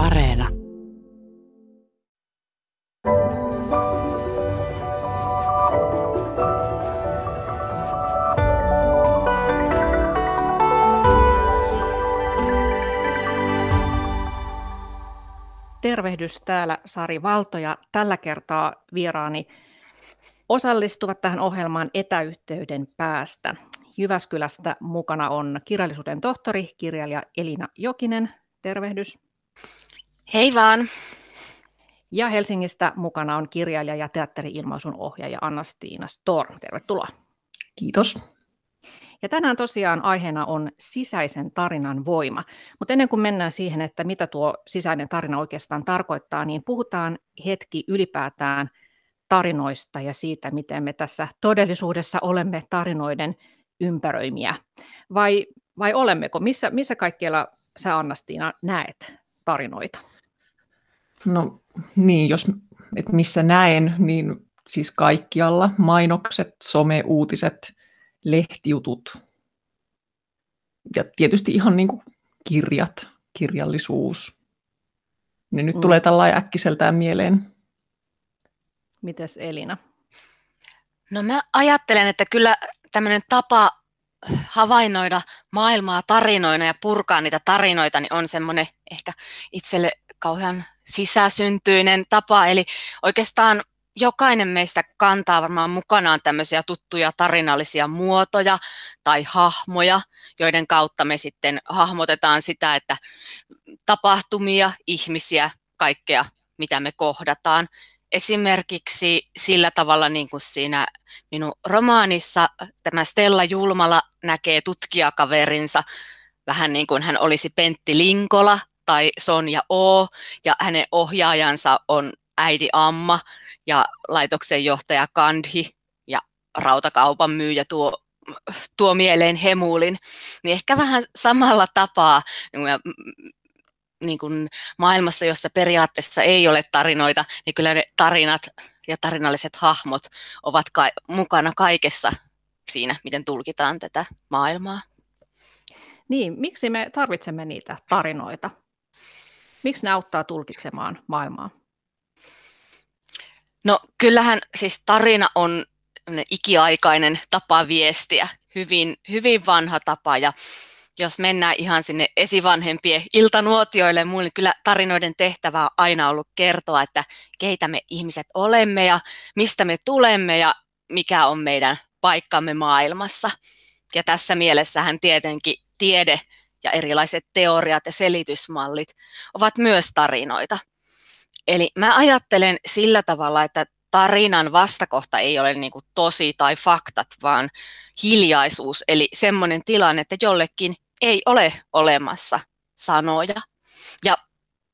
Areena. Tervehdys täällä Sari Valto ja tällä kertaa vieraani osallistuvat tähän ohjelmaan etäyhteyden päästä. Jyväskylästä mukana on kirjallisuuden tohtori, kirjailija Elina Jokinen. Tervehdys. Hei vaan. Ja Helsingistä mukana on kirjailija ja teatteri-ilmaisun ohjaaja Anna-Stiina Storm. Tervetuloa. Kiitos. Ja tänään tosiaan aiheena on sisäisen tarinan voima. Mutta ennen kuin mennään siihen, että mitä tuo sisäinen tarina oikeastaan tarkoittaa, niin puhutaan hetki ylipäätään tarinoista ja siitä, miten me tässä todellisuudessa olemme tarinoiden ympäröimiä. Vai, vai olemmeko? Missä, missä kaikkialla sä Annastiina näet tarinoita? No niin, jos, et missä näen, niin siis kaikkialla. Mainokset, some-uutiset, lehtijutut ja tietysti ihan niin kuin kirjat, kirjallisuus. Ne nyt mm. tulee tällä äkkiseltään mieleen. Mites Elina? No mä ajattelen, että kyllä tämmöinen tapa havainnoida maailmaa tarinoina ja purkaa niitä tarinoita, niin on semmoinen ehkä itselle kauhean sisäsyntyinen tapa. Eli oikeastaan jokainen meistä kantaa varmaan mukanaan tämmöisiä tuttuja tarinallisia muotoja tai hahmoja, joiden kautta me sitten hahmotetaan sitä, että tapahtumia, ihmisiä, kaikkea, mitä me kohdataan. Esimerkiksi sillä tavalla, niin kuin siinä minun romaanissa tämä Stella Julmala näkee tutkijakaverinsa vähän niin kuin hän olisi Pentti Linkola tai Sonja O, ja hänen ohjaajansa on äiti Amma ja laitoksen johtaja Kandhi ja rautakaupan myyjä tuo, tuo mieleen Hemulin, niin ehkä vähän samalla tapaa niin niin kuin maailmassa, jossa periaatteessa ei ole tarinoita, niin kyllä ne tarinat ja tarinalliset hahmot ovat ka- mukana kaikessa siinä, miten tulkitaan tätä maailmaa. Niin, miksi me tarvitsemme niitä tarinoita? Miksi ne auttaa tulkitsemaan maailmaa? No kyllähän siis tarina on ikiaikainen tapa viestiä, hyvin, hyvin vanha tapa ja jos mennään ihan sinne esivanhempien iltanuotioille, muille niin kyllä tarinoiden tehtävä on aina ollut kertoa, että keitä me ihmiset olemme ja mistä me tulemme ja mikä on meidän paikkamme maailmassa. Ja tässä mielessähän tietenkin tiede ja erilaiset teoriat ja selitysmallit ovat myös tarinoita. Eli mä ajattelen sillä tavalla, että tarinan vastakohta ei ole niin kuin tosi tai faktat, vaan hiljaisuus, eli semmoinen tilanne, että jollekin ei ole olemassa sanoja. Ja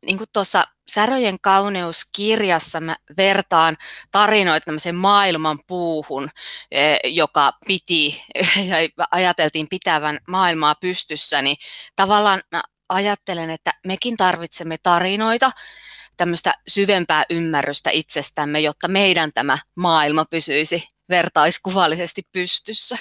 niin kuin tuossa Säröjen kauneuskirjassa mä vertaan tarinoita tämmöiseen maailman puuhun, e, joka piti ja ajateltiin pitävän maailmaa pystyssä, niin tavallaan mä ajattelen, että mekin tarvitsemme tarinoita, tämmöistä syvempää ymmärrystä itsestämme, jotta meidän tämä maailma pysyisi vertaiskuvallisesti pystyssä.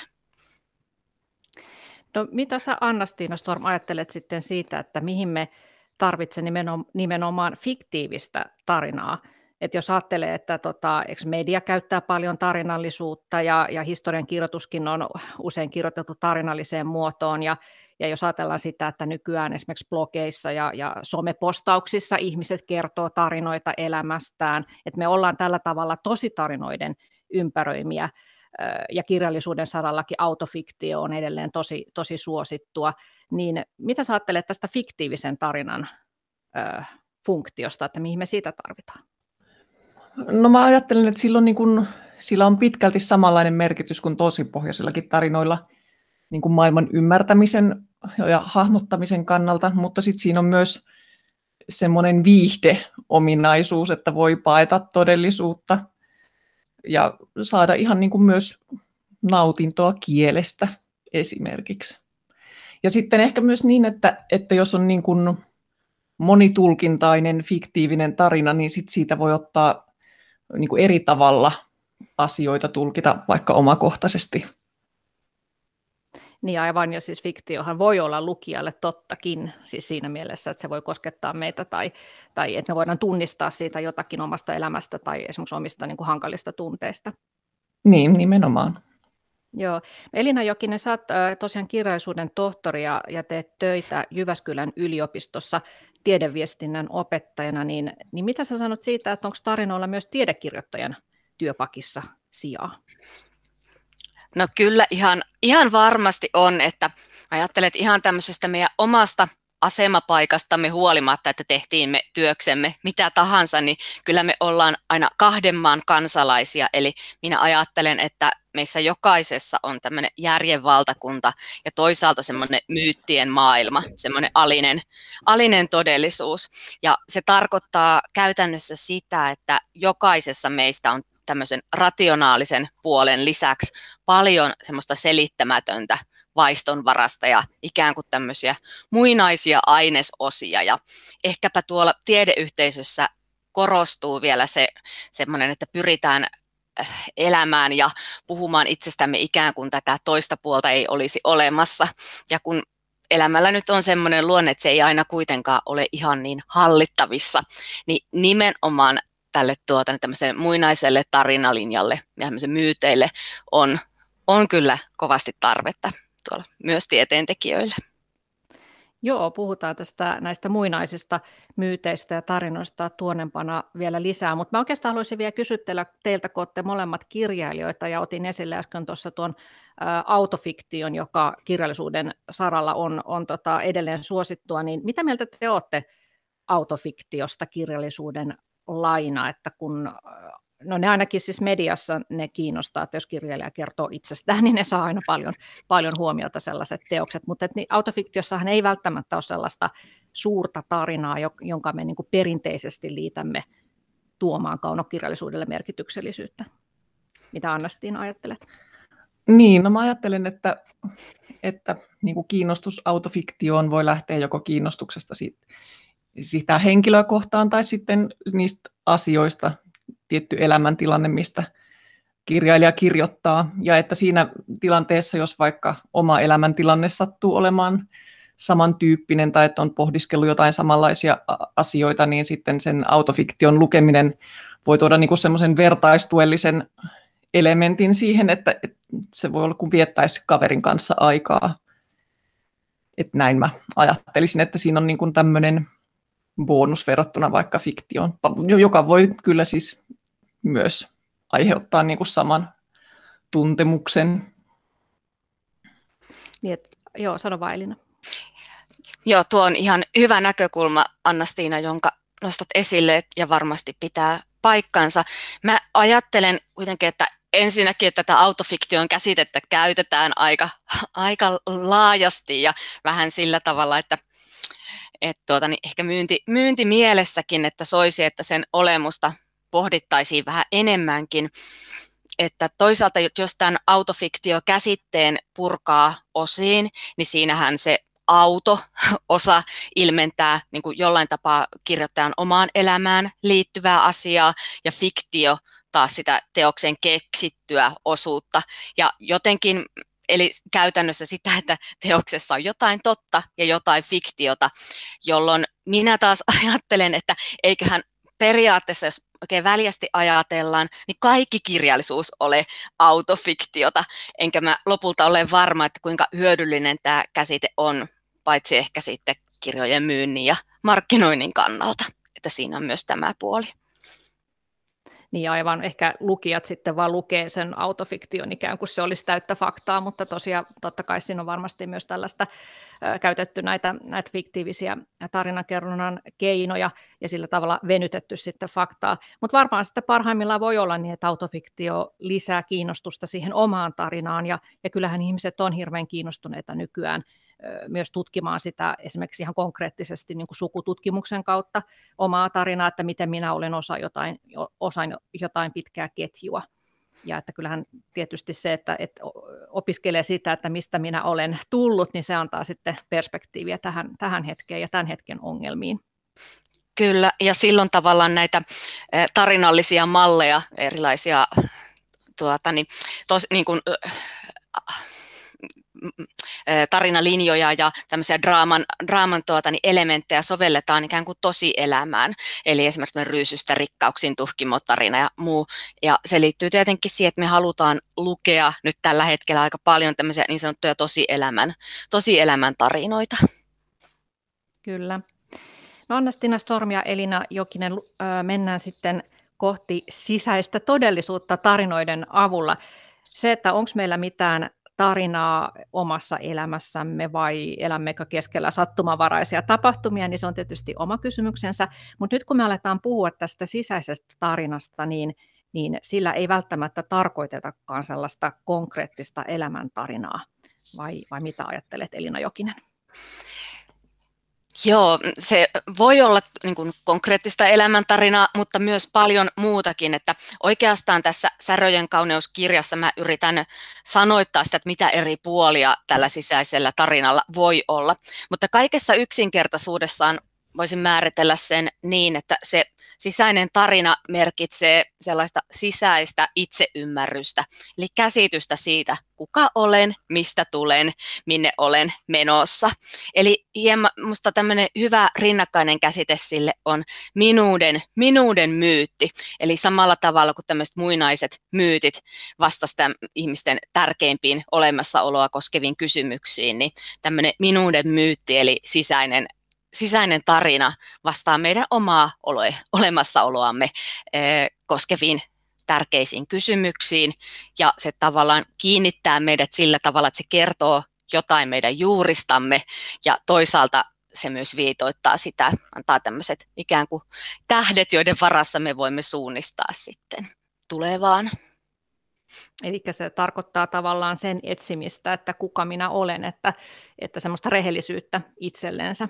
No mitä sä Anna-Stiina Storm ajattelet sitten siitä, että mihin me tarvitsemme nimenomaan fiktiivistä tarinaa? Et jos ajattelee, että tota, media käyttää paljon tarinallisuutta ja, ja historian kirjoituskin on usein kirjoitettu tarinalliseen muotoon ja, ja jos ajatellaan sitä, että nykyään esimerkiksi blogeissa ja, ja somepostauksissa ihmiset kertoo tarinoita elämästään, että me ollaan tällä tavalla tosi tarinoiden ympäröimiä, ja kirjallisuuden sarallakin autofiktio on edelleen tosi, tosi suosittua, niin mitä sä ajattelet tästä fiktiivisen tarinan ö, funktiosta, että mihin me siitä tarvitaan? No mä ajattelen, että sillä on, niin kuin, sillä on pitkälti samanlainen merkitys kuin tosipohjaisillakin tarinoilla niin kuin maailman ymmärtämisen ja hahmottamisen kannalta, mutta sitten siinä on myös semmoinen viihde-ominaisuus, että voi paeta todellisuutta ja saada ihan niin kuin myös nautintoa kielestä esimerkiksi. Ja sitten ehkä myös niin, että, että jos on niin kuin monitulkintainen, fiktiivinen tarina, niin sit siitä voi ottaa niin kuin eri tavalla asioita tulkita vaikka omakohtaisesti. Niin aivan, ja siis fiktiohan voi olla lukijalle tottakin, siis siinä mielessä, että se voi koskettaa meitä tai, tai että me voidaan tunnistaa siitä jotakin omasta elämästä tai esimerkiksi omista niin kuin hankalista tunteista. Niin, nimenomaan. Joo. Elina Jokinen, sä oot tosiaan kirjallisuuden tohtori ja, ja teet töitä Jyväskylän yliopistossa tiedeviestinnän opettajana, niin, niin mitä sä sanot siitä, että onko tarinoilla myös tiedekirjoittajan työpakissa sijaa? No kyllä ihan, ihan varmasti on, että ajattelet ihan tämmöisestä meidän omasta asemapaikastamme huolimatta, että tehtiin me työksemme mitä tahansa, niin kyllä me ollaan aina kahden maan kansalaisia. Eli minä ajattelen, että meissä jokaisessa on tämmöinen järjenvaltakunta ja toisaalta semmoinen myyttien maailma, semmoinen alinen, alinen todellisuus. Ja se tarkoittaa käytännössä sitä, että jokaisessa meistä on tämmöisen rationaalisen puolen lisäksi paljon semmoista selittämätöntä vaistonvarasta ja ikään kuin tämmöisiä muinaisia ainesosia. Ja ehkäpä tuolla tiedeyhteisössä korostuu vielä se semmoinen, että pyritään äh, elämään ja puhumaan itsestämme ikään kuin tätä toista puolta ei olisi olemassa. Ja kun elämällä nyt on semmoinen luonne, että se ei aina kuitenkaan ole ihan niin hallittavissa, niin nimenomaan tälle tuota, niin muinaiselle tarinalinjalle ja myyteille on, on kyllä kovasti tarvetta tuolla myös tieteentekijöille. Joo, puhutaan tästä näistä muinaisista myyteistä ja tarinoista tuonempana vielä lisää, mutta mä oikeastaan haluaisin vielä kysyttellä teiltä, kun olette molemmat kirjailijoita ja otin esille äsken tuossa tuon ä, autofiktion, joka kirjallisuuden saralla on, on tota edelleen suosittua, niin mitä mieltä te olette autofiktiosta kirjallisuuden laina, että kun no ne ainakin siis mediassa ne kiinnostaa, että jos kirjailija kertoo itsestään, niin ne saa aina paljon, paljon huomiota sellaiset teokset, mutta niin autofiktiossahan ei välttämättä ole sellaista suurta tarinaa, jonka me niin perinteisesti liitämme tuomaan kaunokirjallisuudelle merkityksellisyyttä. Mitä Annastiin ajattelet? Niin, no mä ajattelen, että, että niin kuin kiinnostus autofiktioon voi lähteä joko kiinnostuksesta siitä, sitä henkilöä kohtaan tai sitten niistä asioista, tietty elämäntilanne, mistä kirjailija kirjoittaa, ja että siinä tilanteessa, jos vaikka oma elämäntilanne sattuu olemaan samantyyppinen tai että on pohdiskellut jotain samanlaisia asioita, niin sitten sen autofiktion lukeminen voi tuoda niin semmoisen vertaistuellisen elementin siihen, että se voi olla kuin viettäisi kaverin kanssa aikaa. Että näin mä ajattelisin, että siinä on niin kuin tämmöinen bonus verrattuna vaikka fiktioon, joka voi kyllä siis myös aiheuttaa niin kuin saman tuntemuksen. Niin, et, joo, sano vaan Elina. Joo, tuo on ihan hyvä näkökulma, Anna-Stiina, jonka nostat esille ja varmasti pitää paikkansa. Mä ajattelen kuitenkin, että ensinnäkin, että tätä autofiktion käsitettä käytetään aika, aika laajasti ja vähän sillä tavalla, että et tuota, niin ehkä myynti, myynti mielessäkin, että soisi, että sen olemusta pohdittaisiin vähän enemmänkin. Että toisaalta, jos tämän autofiktio-käsitteen purkaa osiin, niin siinähän se auto-osa ilmentää niin kuin jollain tapaa kirjoittajan omaan elämään liittyvää asiaa, ja fiktio taas sitä teoksen keksittyä osuutta. Ja jotenkin Eli käytännössä sitä, että teoksessa on jotain totta ja jotain fiktiota, jolloin minä taas ajattelen, että eiköhän periaatteessa, jos oikein väljästi ajatellaan, niin kaikki kirjallisuus ole autofiktiota, enkä mä lopulta ole varma, että kuinka hyödyllinen tämä käsite on, paitsi ehkä sitten kirjojen myynnin ja markkinoinnin kannalta, että siinä on myös tämä puoli niin aivan ehkä lukijat sitten vaan lukee sen autofiktion ikään kuin se olisi täyttä faktaa, mutta tosiaan totta kai siinä on varmasti myös tällaista ö, käytetty näitä, näitä fiktiivisiä tarinankerronnan keinoja ja sillä tavalla venytetty sitten faktaa. Mutta varmaan sitten parhaimmillaan voi olla niin, että autofiktio lisää kiinnostusta siihen omaan tarinaan ja, ja kyllähän ihmiset on hirveän kiinnostuneita nykyään myös tutkimaan sitä esimerkiksi ihan konkreettisesti niin kuin sukututkimuksen kautta omaa tarinaa, että miten minä olen osa jotain, osa jotain pitkää ketjua. Ja että kyllähän tietysti se, että, että opiskelee sitä, että mistä minä olen tullut, niin se antaa sitten perspektiiviä tähän, tähän hetkeen ja tämän hetken ongelmiin. Kyllä, ja silloin tavallaan näitä tarinallisia malleja, erilaisia tuota, niin, tos, niin kuin, tarinalinjoja ja tämmöisiä draaman, draaman tuota, niin elementtejä sovelletaan ikään kuin tosi elämään. Eli esimerkiksi ryysystä rikkauksiin tuhkimotarina ja muu. Ja se liittyy tietenkin siihen, että me halutaan lukea nyt tällä hetkellä aika paljon tämmöisiä niin sanottuja tosielämän, tosielämän tarinoita. Kyllä. No Anna-Stina Storm ja Elina Jokinen, mennään sitten kohti sisäistä todellisuutta tarinoiden avulla. Se, että onko meillä mitään tarinaa omassa elämässämme vai elämmekö keskellä sattumavaraisia tapahtumia, niin se on tietysti oma kysymyksensä. Mutta nyt kun me aletaan puhua tästä sisäisestä tarinasta, niin, niin sillä ei välttämättä tarkoitetakaan sellaista konkreettista elämäntarinaa. Vai, vai mitä ajattelet Elina Jokinen? Joo, se voi olla niin kuin konkreettista elämäntarinaa, mutta myös paljon muutakin. Että oikeastaan tässä Säröjen kauneuskirjassa mä yritän sanoittaa sitä, että mitä eri puolia tällä sisäisellä tarinalla voi olla. Mutta kaikessa yksinkertaisuudessaan voisin määritellä sen niin, että se sisäinen tarina merkitsee sellaista sisäistä itseymmärrystä, eli käsitystä siitä, kuka olen, mistä tulen, minne olen menossa. Eli hieman musta tämmöinen hyvä rinnakkainen käsite sille on minuuden, minuuden myytti. Eli samalla tavalla kuin tämmöiset muinaiset myytit vastasivat ihmisten tärkeimpiin olemassaoloa koskeviin kysymyksiin, niin tämmöinen minuuden myytti, eli sisäinen sisäinen tarina vastaa meidän omaa ole, olemassaoloamme eh, koskeviin tärkeisiin kysymyksiin ja se tavallaan kiinnittää meidät sillä tavalla, että se kertoo jotain meidän juuristamme ja toisaalta se myös viitoittaa sitä, antaa tämmöiset ikään kuin tähdet, joiden varassa me voimme suunnistaa sitten tulevaan. Eli se tarkoittaa tavallaan sen etsimistä, että kuka minä olen, että, että semmoista rehellisyyttä itsellensä.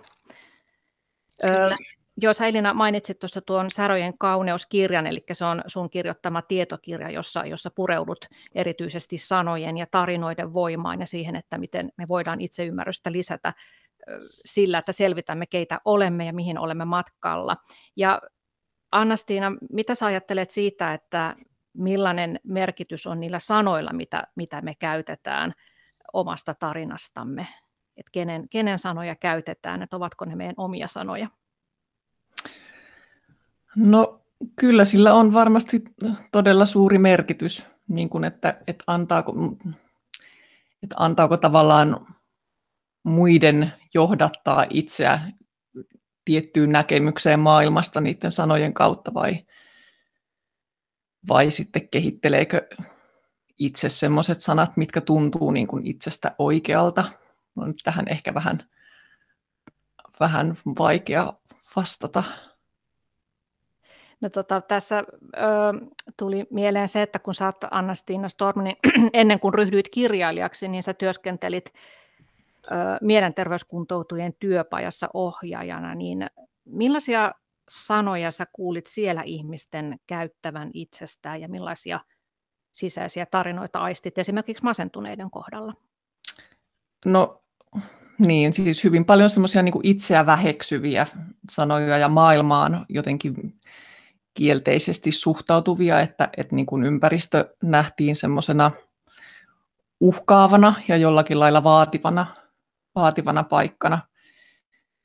Kyllä. Jos Elina mainitsit tuossa tuon Säröjen kauneuskirjan, eli se on sun kirjoittama tietokirja, jossa, jossa pureudut erityisesti sanojen ja tarinoiden voimaan ja siihen, että miten me voidaan itseymmärrystä lisätä sillä, että selvitämme, keitä olemme ja mihin olemme matkalla. Ja Annastiina, mitä sä ajattelet siitä, että millainen merkitys on niillä sanoilla, mitä, mitä me käytetään omasta tarinastamme? Että kenen, kenen sanoja käytetään, että ovatko ne meidän omia sanoja? No kyllä sillä on varmasti todella suuri merkitys, niin kuin että, että, antaako, että antaako tavallaan muiden johdattaa itseä tiettyyn näkemykseen maailmasta niiden sanojen kautta vai, vai sitten kehitteleekö itse sellaiset sanat, mitkä tuntuu niin kuin itsestä oikealta on tähän ehkä vähän, vähän vaikea vastata. No tota, tässä ö, tuli mieleen se, että kun sä oot Anna-Stiina Storm, niin ennen kuin ryhdyit kirjailijaksi, niin sä työskentelit ö, mielenterveyskuntoutujien työpajassa ohjaajana, niin millaisia sanoja sä kuulit siellä ihmisten käyttävän itsestään ja millaisia sisäisiä tarinoita aistit esimerkiksi masentuneiden kohdalla? No niin, siis hyvin paljon semmoisia niin itseä väheksyviä sanoja ja maailmaan jotenkin kielteisesti suhtautuvia, että, että niin kuin ympäristö nähtiin semmoisena uhkaavana ja jollakin lailla vaativana, vaativana paikkana.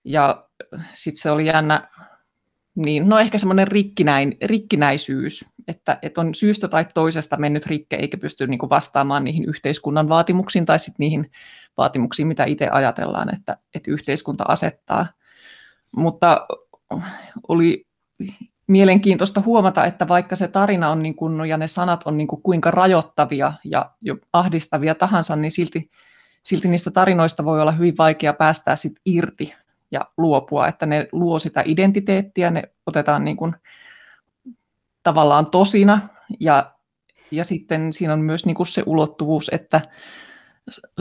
Ja sitten se oli jännä, niin, no ehkä semmoinen rikkinäin, rikkinäisyys, että, että on syystä tai toisesta mennyt rikke eikä pysty niin kuin vastaamaan niihin yhteiskunnan vaatimuksiin tai sitten niihin vaatimuksiin, mitä itse ajatellaan, että, että yhteiskunta asettaa. Mutta oli mielenkiintoista huomata, että vaikka se tarina on niin kuin, ja ne sanat on niin kuin kuinka rajoittavia ja jo ahdistavia tahansa, niin silti, silti niistä tarinoista voi olla hyvin vaikea päästää sit irti ja luopua, että ne luo sitä identiteettiä, ne otetaan niin kuin tavallaan tosina ja, ja sitten siinä on myös niin kuin se ulottuvuus, että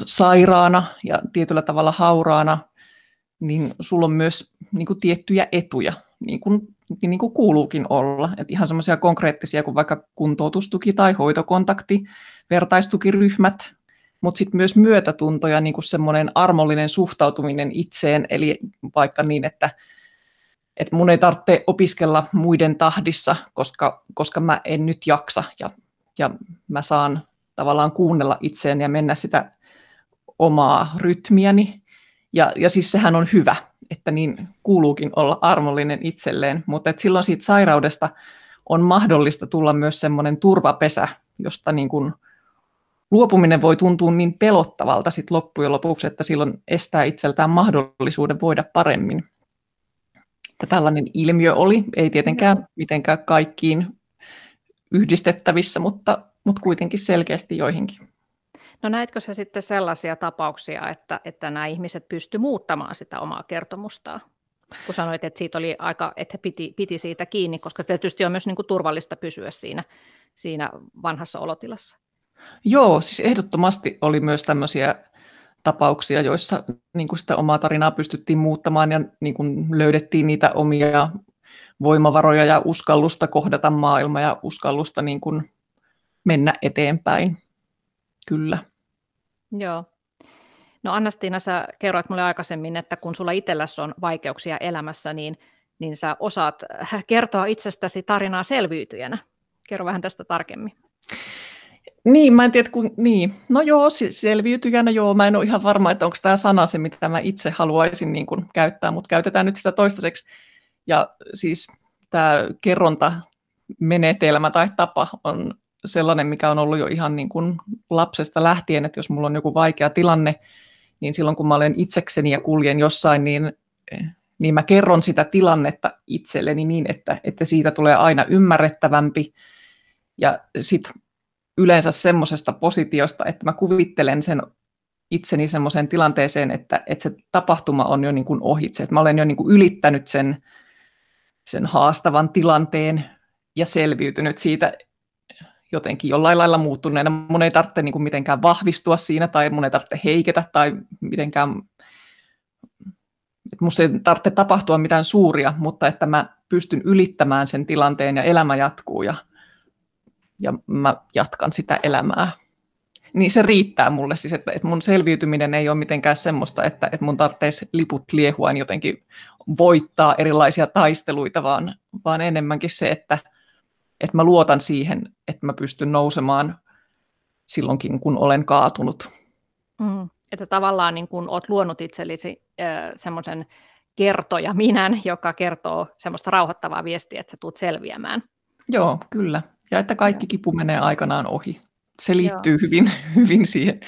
sairaana ja tietyllä tavalla hauraana, niin sulla on myös niin kuin tiettyjä etuja, niin kuin, niin kuin kuuluukin olla. Et ihan semmoisia konkreettisia kuin vaikka kuntoutustuki tai hoitokontakti, vertaistukiryhmät, mutta sitten myös myötätunto ja niin semmoinen armollinen suhtautuminen itseen, eli vaikka niin, että, että mun ei tarvitse opiskella muiden tahdissa, koska, koska mä en nyt jaksa ja, ja mä saan tavallaan kuunnella itseen ja mennä sitä omaa rytmiäni. Ja, ja siis sehän on hyvä, että niin kuuluukin olla armollinen itselleen, mutta et silloin siitä sairaudesta on mahdollista tulla myös semmoinen turvapesä, josta niin kuin luopuminen voi tuntua niin pelottavalta sit loppujen lopuksi, että silloin estää itseltään mahdollisuuden voida paremmin. Että tällainen ilmiö oli, ei tietenkään mitenkään kaikkiin yhdistettävissä, mutta, mutta kuitenkin selkeästi joihinkin. No näetkö sä sitten sellaisia tapauksia, että, että nämä ihmiset pysty muuttamaan sitä omaa kertomustaan? Kun sanoit, että siitä oli aika, että he piti, piti siitä kiinni, koska tietysti on myös niin kuin turvallista pysyä siinä, siinä vanhassa olotilassa. Joo, siis ehdottomasti oli myös tämmöisiä tapauksia, joissa niin kuin sitä omaa tarinaa pystyttiin muuttamaan ja niin kuin löydettiin niitä omia voimavaroja ja uskallusta kohdata maailma ja uskallusta niin kuin mennä eteenpäin. Kyllä. Joo. No Annastiina, sä kerroit mulle aikaisemmin, että kun sulla itselläsi on vaikeuksia elämässä, niin, niin sä osaat kertoa itsestäsi tarinaa selviytyjänä. Kerro vähän tästä tarkemmin. Niin, mä en tiedä, kun, niin. No joo, selviytyjänä joo, mä en ole ihan varma, että onko tämä sana se, mitä mä itse haluaisin niin kuin, käyttää, mutta käytetään nyt sitä toistaiseksi. Ja siis tämä kerrontamenetelmä tai tapa on sellainen, mikä on ollut jo ihan niin kuin lapsesta lähtien, että jos mulla on joku vaikea tilanne, niin silloin kun mä olen itsekseni ja kuljen jossain, niin, niin mä kerron sitä tilannetta itselleni niin, että, että siitä tulee aina ymmärrettävämpi. Ja sitten yleensä semmoisesta positiosta, että mä kuvittelen sen itseni semmoiseen tilanteeseen, että, että se tapahtuma on jo niin kuin ohitse, että mä olen jo niin kuin ylittänyt sen, sen haastavan tilanteen ja selviytynyt siitä jotenkin jollain lailla muuttuneena. Mun ei tarvitse niin kuin mitenkään vahvistua siinä tai mun ei tarvitse heiketä tai mitenkään, että musta ei tarvitse tapahtua mitään suuria, mutta että mä pystyn ylittämään sen tilanteen ja elämä jatkuu ja, ja mä jatkan sitä elämää. Niin se riittää mulle siis, että, että mun selviytyminen ei ole mitenkään semmoista, että, että mun tarvitsisi liput liehuen jotenkin voittaa erilaisia taisteluita, vaan, vaan enemmänkin se, että, että mä luotan siihen, että mä pystyn nousemaan silloinkin, kun olen kaatunut. Mm. Että tavallaan niin kun olet luonut itsellesi äh, semmoisen kertoja minän, joka kertoo semmoista rauhoittavaa viestiä, että sä tulet selviämään. Joo, kyllä. Ja että kaikki kipu menee aikanaan ohi. Se liittyy hyvin, hyvin siihen,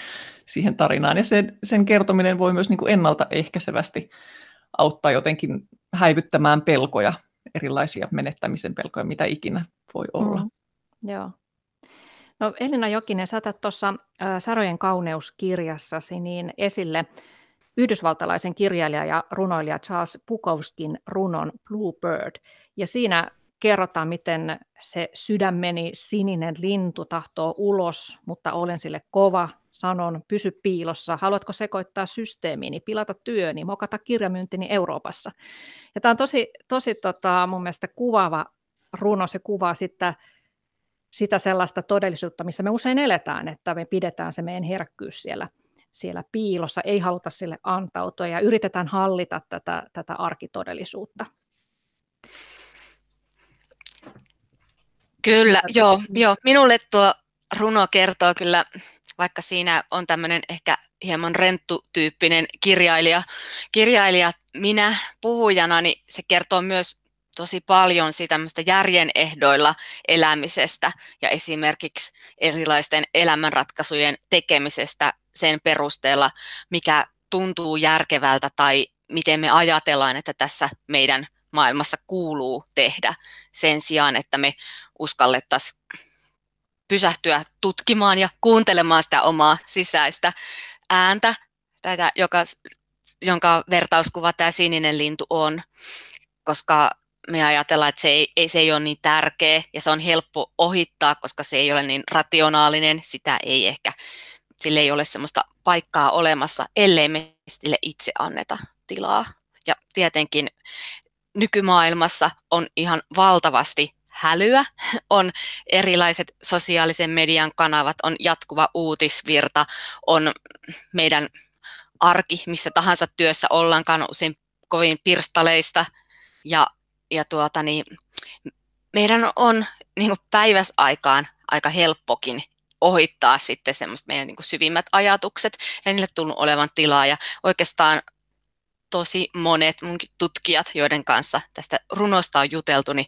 siihen tarinaan. Ja sen, sen kertominen voi myös niin kuin ennaltaehkäisevästi auttaa jotenkin häivyttämään pelkoja, erilaisia menettämisen pelkoja, mitä ikinä voi olla. Mm. Joo. No Elina Jokinen, saatat tuossa Sarojen kauneuskirjassasi niin esille yhdysvaltalaisen kirjailija ja runoilija Charles Bukowskin runon Bluebird. Ja siinä kerrotaan, miten se sydämeni sininen lintu tahtoo ulos, mutta olen sille kova, sanon, pysy piilossa, haluatko sekoittaa systeemiini, pilata työni, mokata kirjamyyntini Euroopassa. Ja tämä on tosi, tosi tota, mun mielestä kuvaava runo, se kuvaa sitä, sitä sellaista todellisuutta, missä me usein eletään, että me pidetään se meidän herkkyys siellä, siellä piilossa, ei haluta sille antautua ja yritetään hallita tätä, tätä arkitodellisuutta. Kyllä, joo, joo. Minulle tuo runo kertoo kyllä, vaikka siinä on tämmöinen ehkä hieman renttutyyppinen kirjailija, kirjailija minä puhujana, niin se kertoo myös tosi paljon sitä järjen ehdoilla elämisestä ja esimerkiksi erilaisten elämänratkaisujen tekemisestä sen perusteella, mikä tuntuu järkevältä tai miten me ajatellaan, että tässä meidän maailmassa kuuluu tehdä sen sijaan, että me uskallettaisiin pysähtyä tutkimaan ja kuuntelemaan sitä omaa sisäistä ääntä, tätä, joka, jonka vertauskuva tämä sininen lintu on, koska me ajatellaan, että se ei, ei, se ei ole niin tärkeä ja se on helppo ohittaa, koska se ei ole niin rationaalinen, sitä ei ehkä, sille ei ole sellaista paikkaa olemassa, ellei me sille itse anneta tilaa. Ja tietenkin nykymaailmassa on ihan valtavasti hälyä, on erilaiset sosiaalisen median kanavat, on jatkuva uutisvirta, on meidän arki, missä tahansa työssä ollaankaan usein kovin pirstaleista. Ja, ja tuota, niin, meidän on niin päiväsaikaan aika helppokin ohittaa sitten semmoista meidän niin syvimmät ajatukset ja niille tullut olevan tilaa. Ja oikeastaan tosi monet munkin tutkijat, joiden kanssa tästä runosta on juteltu, niin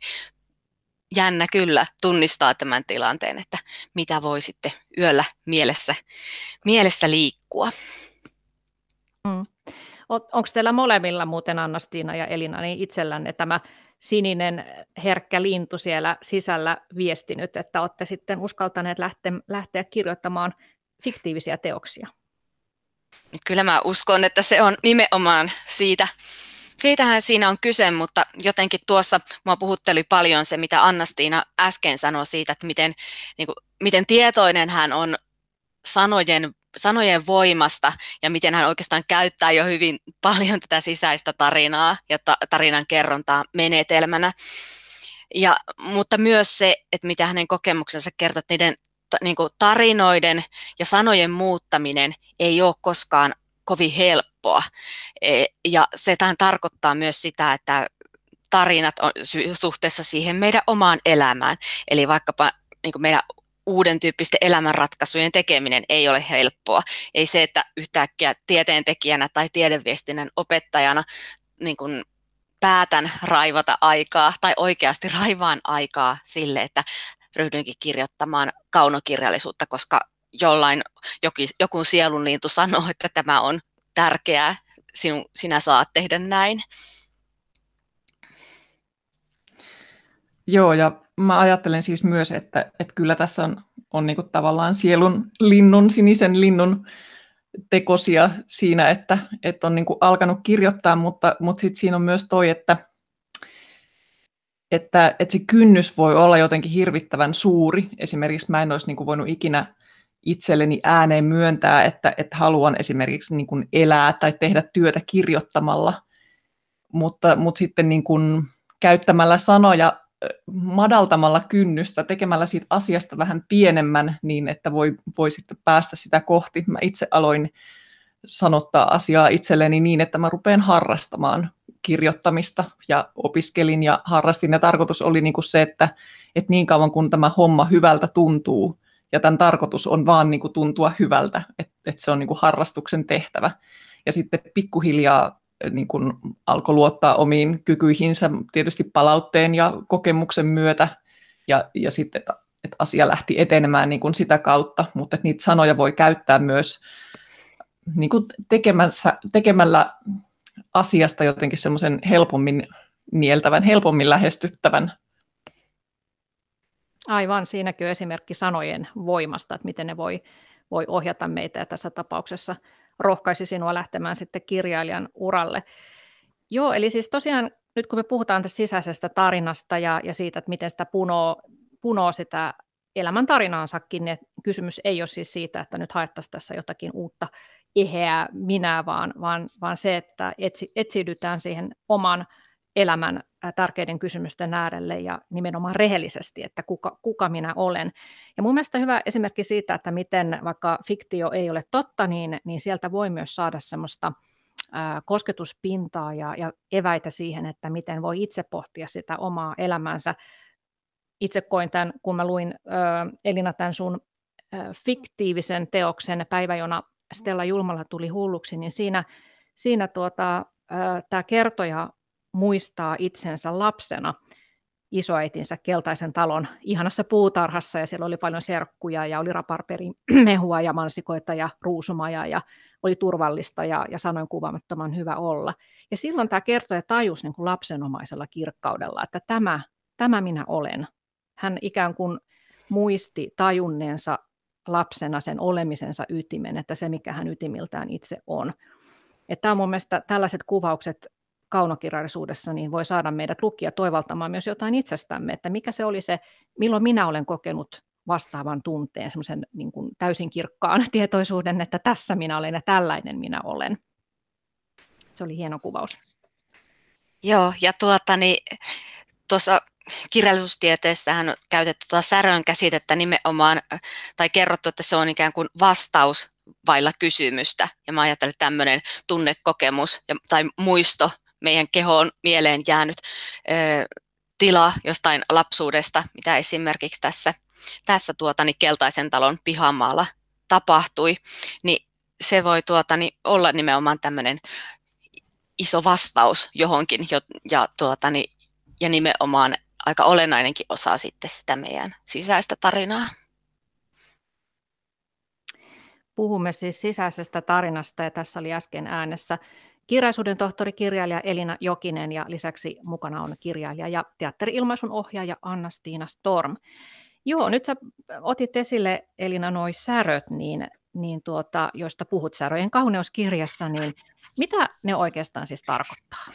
jännä kyllä tunnistaa tämän tilanteen, että mitä voi sitten yöllä mielessä, mielessä liikkua. Mm. Onko teillä molemmilla muuten Anna-Stiina ja Elina niin itsellänne tämä sininen herkkä lintu siellä sisällä viestinyt, että olette sitten uskaltaneet lähteä, lähteä kirjoittamaan fiktiivisiä teoksia? Kyllä mä uskon, että se on nimenomaan siitä, siitähän siinä on kyse, mutta jotenkin tuossa mua puhutteli paljon se, mitä Annastiina äsken sanoi siitä, että miten, niin kuin, miten tietoinen hän on sanojen, sanojen voimasta ja miten hän oikeastaan käyttää jo hyvin paljon tätä sisäistä tarinaa ja ta- tarinan kerrontaa menetelmänä. Ja, mutta myös se, että mitä hänen kokemuksensa kertoo, niiden niin kuin tarinoiden ja sanojen muuttaminen ei ole koskaan kovin helppoa. E, ja se tarkoittaa myös sitä, että tarinat on suhteessa siihen meidän omaan elämään. Eli vaikkapa niin meidän uuden tyyppisten elämänratkaisujen tekeminen ei ole helppoa. Ei se, että yhtäkkiä tieteentekijänä tai tiedeviestinnän opettajana niin kuin päätän raivata aikaa tai oikeasti raivaan aikaa sille, että ryhdyinkin kirjoittamaan kaunokirjallisuutta, koska jollain jokin, joku sielunliintu sanoo, että tämä on tärkeää, sinun, sinä saat tehdä näin. Joo, ja mä ajattelen siis myös, että, että kyllä tässä on, on niin tavallaan sielun linnun, sinisen linnun tekosia siinä, että, että on niin alkanut kirjoittaa, mutta, mutta sitten siinä on myös toi, että, että, että se kynnys voi olla jotenkin hirvittävän suuri. Esimerkiksi mä en olisi niin kuin voinut ikinä itselleni ääneen myöntää, että, että haluan esimerkiksi niin kuin elää tai tehdä työtä kirjoittamalla, mutta, mutta sitten niin kuin käyttämällä sanoja madaltamalla kynnystä, tekemällä siitä asiasta vähän pienemmän niin, että voi, voi sitten päästä sitä kohti. Mä itse aloin sanottaa asiaa itselleni niin, että mä rupean harrastamaan kirjoittamista ja opiskelin ja harrastin. Ja tarkoitus oli niin kuin se, että, että niin kauan kun tämä homma hyvältä tuntuu, ja tämän tarkoitus on vaan niin kuin tuntua hyvältä, että, että se on niin kuin harrastuksen tehtävä. Ja sitten pikkuhiljaa niin kuin alkoi luottaa omiin kykyihinsä tietysti palautteen ja kokemuksen myötä, ja, ja sitten, että, että asia lähti etenemään niin kuin sitä kautta, mutta että niitä sanoja voi käyttää myös niin kuin tekemällä asiasta jotenkin semmoisen helpommin nieltävän, helpommin lähestyttävän. Aivan, siinäkin on esimerkki sanojen voimasta, että miten ne voi, voi ohjata meitä ja tässä tapauksessa rohkaisi sinua lähtemään sitten kirjailijan uralle. Joo, eli siis tosiaan nyt kun me puhutaan tästä sisäisestä tarinasta ja, ja siitä, että miten sitä punoo, punoo sitä elämän tarinaansakin, niin kysymys ei ole siis siitä, että nyt haettaisiin tässä jotakin uutta eheää minä, vaan, vaan, vaan se, että etsi, etsiydytään siihen oman elämän tärkeiden kysymysten äärelle ja nimenomaan rehellisesti, että kuka, kuka minä olen. Ja mun mielestä hyvä esimerkki siitä, että miten vaikka fiktio ei ole totta, niin, niin sieltä voi myös saada semmoista kosketuspintaa ja, ja eväitä siihen, että miten voi itse pohtia sitä omaa elämänsä. Itse koin tämän, kun mä luin ää, Elina tämän sun fiktiivisen teoksen Päivä, jona Stella Julmalla tuli hulluksi, niin siinä, siinä tuota, tämä kertoja muistaa itsensä lapsena isoäitinsä keltaisen talon ihanassa puutarhassa ja siellä oli paljon serkkuja ja oli raparperimehua ja mansikoita ja ruusumaja ja oli turvallista ja, ja sanoin kuvaamattoman hyvä olla. Ja silloin tämä kertoja tajus niin kuin lapsenomaisella kirkkaudella, että tämä, tämä minä olen. Hän ikään kuin muisti tajunneensa lapsena sen olemisensa ytimen, että se mikä hän ytimiltään itse on. Että tämä on mun mielestä tällaiset kuvaukset kaunokirjallisuudessa, niin voi saada meidät lukija toivaltamaan myös jotain itsestämme, että mikä se oli se, milloin minä olen kokenut vastaavan tunteen, semmoisen niin kuin täysin kirkkaan tietoisuuden, että tässä minä olen ja tällainen minä olen. Se oli hieno kuvaus. Joo, ja tuota, niin, tuossa kirjallisuustieteessähän on käytetty tuota särön käsitettä nimenomaan, tai kerrottu, että se on ikään kuin vastaus vailla kysymystä. Ja mä ajattelen, että tämmöinen tunnekokemus ja, tai muisto meidän kehoon mieleen jäänyt ö, tila jostain lapsuudesta, mitä esimerkiksi tässä, tässä tuota, niin keltaisen talon pihamaalla tapahtui, niin se voi tuota, niin olla nimenomaan tämmöinen iso vastaus johonkin jo, ja, tuota, niin, ja nimenomaan aika olennainenkin osa sitten sitä meidän sisäistä tarinaa. Puhumme siis sisäisestä tarinasta ja tässä oli äsken äänessä kirjaisuuden tohtori kirjailija Elina Jokinen ja lisäksi mukana on kirjailija ja teatteri-ilmaisun ohjaaja Anna-Stiina Storm. Joo, nyt sä otit esille Elina noi säröt, niin, niin tuota, joista puhut säröjen kauneuskirjassa, niin mitä ne oikeastaan siis tarkoittaa?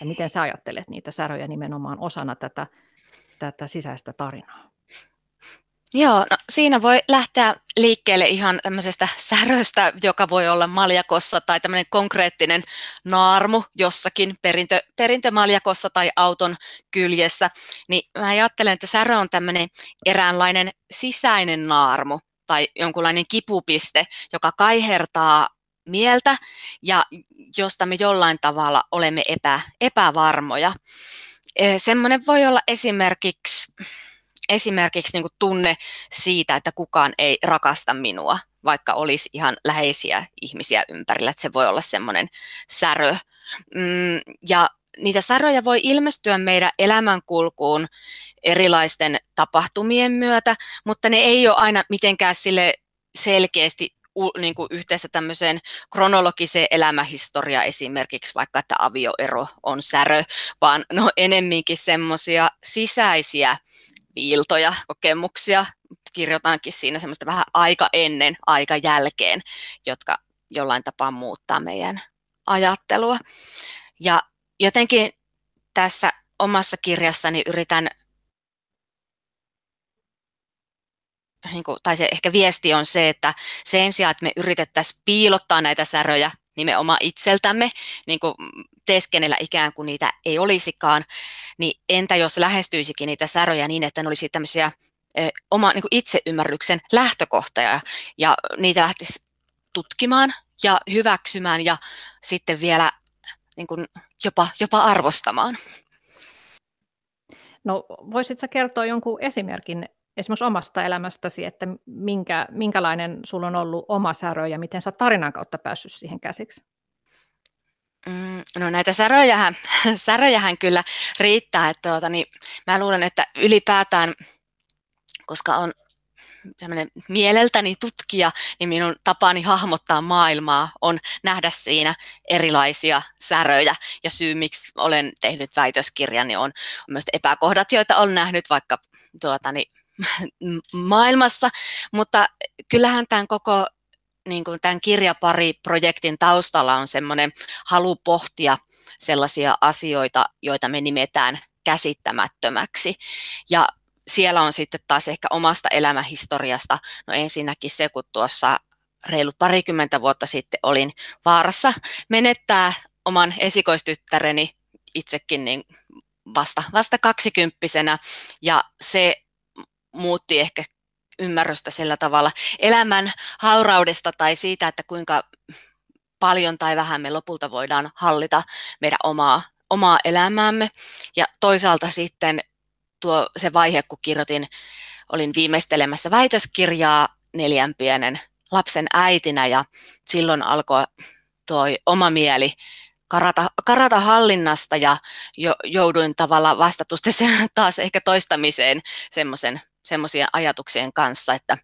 Ja miten sä ajattelet niitä säröjä nimenomaan osana tätä, tätä sisäistä tarinaa? Joo, no siinä voi lähteä liikkeelle ihan tämmöisestä säröstä, joka voi olla maljakossa tai tämmöinen konkreettinen naarmu jossakin perintö, perintömaljakossa tai auton kyljessä. Niin mä ajattelen, että särö on tämmöinen eräänlainen sisäinen naarmu tai jonkunlainen kipupiste, joka kaihertaa mieltä ja josta me jollain tavalla olemme epä, epävarmoja. Semmoinen voi olla esimerkiksi esimerkiksi niin tunne siitä, että kukaan ei rakasta minua, vaikka olisi ihan läheisiä ihmisiä ympärillä, että se voi olla semmoinen särö. Mm, ja niitä säröjä voi ilmestyä meidän elämänkulkuun erilaisten tapahtumien myötä, mutta ne ei ole aina mitenkään sille selkeästi niin kuin yhteensä tämmöiseen kronologiseen elämähistoriaan esimerkiksi, vaikka että avioero on särö, vaan no enemminkin semmoisia sisäisiä viiltoja, kokemuksia, kirjoitankin siinä semmoista vähän aika ennen, aika jälkeen, jotka jollain tapaa muuttaa meidän ajattelua. Ja jotenkin tässä omassa kirjassani yritän, niin tai se ehkä viesti on se, että sen sijaan, että me yritettäisiin piilottaa näitä säröjä nimenomaan itseltämme, niin kuin teeskennellä ikään kuin niitä ei olisikaan, niin entä jos lähestyisikin niitä säröjä niin, että ne olisi tämmöisiä oma niin itseymmärryksen lähtökohtia ja niitä lähtisi tutkimaan ja hyväksymään ja sitten vielä niin kuin jopa, jopa arvostamaan. No voisitko kertoa jonkun esimerkin esimerkiksi omasta elämästäsi, että minkä, minkälainen sulla on ollut oma särö ja miten sä tarinan kautta päässyt siihen käsiksi? Mm, no näitä säröjähän, säröjähän kyllä riittää. Että tuota, niin mä luulen, että ylipäätään, koska on tämmöinen mieleltäni tutkija, niin minun tapani hahmottaa maailmaa on nähdä siinä erilaisia säröjä. Ja syy, miksi olen tehnyt väitöskirjan, niin on myös epäkohdat, joita olen nähnyt vaikka tuota, niin, maailmassa. Mutta kyllähän tämän koko niin kuin tämän kirjapari-projektin taustalla on semmoinen halu pohtia sellaisia asioita, joita me nimetään käsittämättömäksi. Ja siellä on sitten taas ehkä omasta elämähistoriasta, no ensinnäkin se, kun tuossa reilut parikymmentä vuotta sitten olin vaarassa menettää oman esikoistyttäreni itsekin niin vasta, vasta kaksikymppisenä, ja se muutti ehkä ymmärrystä sillä tavalla elämän hauraudesta tai siitä, että kuinka paljon tai vähän me lopulta voidaan hallita meidän omaa, omaa elämäämme. Ja toisaalta sitten tuo se vaihe, kun kirjoitin, olin viimeistelemässä väitöskirjaa neljän pienen lapsen äitinä ja silloin alkoi tuo oma mieli karata, karata hallinnasta ja jo, jouduin tavallaan vastatusti taas ehkä toistamiseen semmoisen semmoisia ajatuksien kanssa, että,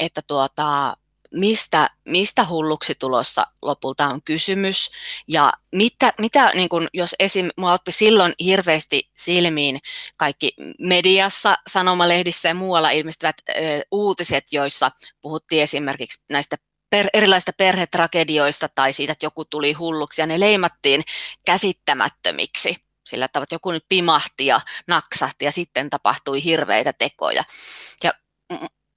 että tuota, mistä, mistä hulluksi tulossa lopulta on kysymys ja mitä, mitä niin kun, jos esim. mua otti silloin hirveästi silmiin kaikki mediassa, sanomalehdissä ja muualla ilmestyvät ö, uutiset, joissa puhuttiin esimerkiksi näistä per, erilaisista perhetragedioista tai siitä, että joku tuli hulluksi ja ne leimattiin käsittämättömiksi sillä tavalla, että joku nyt pimahti ja naksahti ja sitten tapahtui hirveitä tekoja. Ja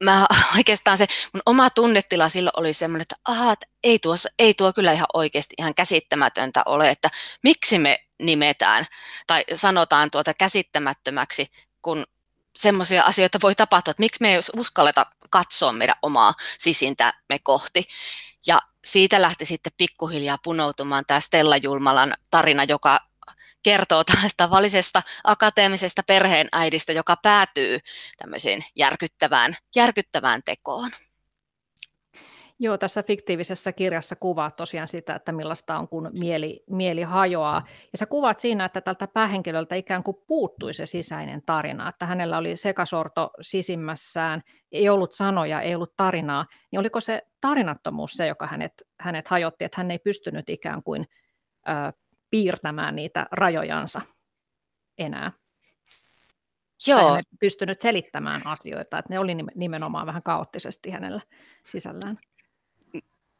mä oikeastaan se mun oma tunnetila silloin oli semmoinen, että, aha, että ei, tuossa, ei tuo kyllä ihan oikeasti ihan käsittämätöntä ole, että miksi me nimetään tai sanotaan tuota käsittämättömäksi, kun semmoisia asioita voi tapahtua, että miksi me ei uskalleta katsoa meidän omaa sisintämme kohti. Ja siitä lähti sitten pikkuhiljaa punoutumaan tämä Stella Julmalan tarina, joka kertoo tavallisesta akateemisesta perheenäidistä, joka päätyy tämmöiseen järkyttävään, järkyttävään tekoon. Joo, tässä fiktiivisessä kirjassa kuvaat tosiaan sitä, että millaista on, kun mieli, mieli hajoaa. Ja sä kuvaat siinä, että tältä päähenkilöltä ikään kuin puuttui se sisäinen tarina, että hänellä oli sekasorto sisimmässään, ei ollut sanoja, ei ollut tarinaa. Niin oliko se tarinattomuus se, joka hänet, hänet hajotti, että hän ei pystynyt ikään kuin ö, piirtämään niitä rajojansa enää? Joo. hän pystynyt selittämään asioita, että ne oli nimenomaan vähän kaoottisesti hänellä sisällään.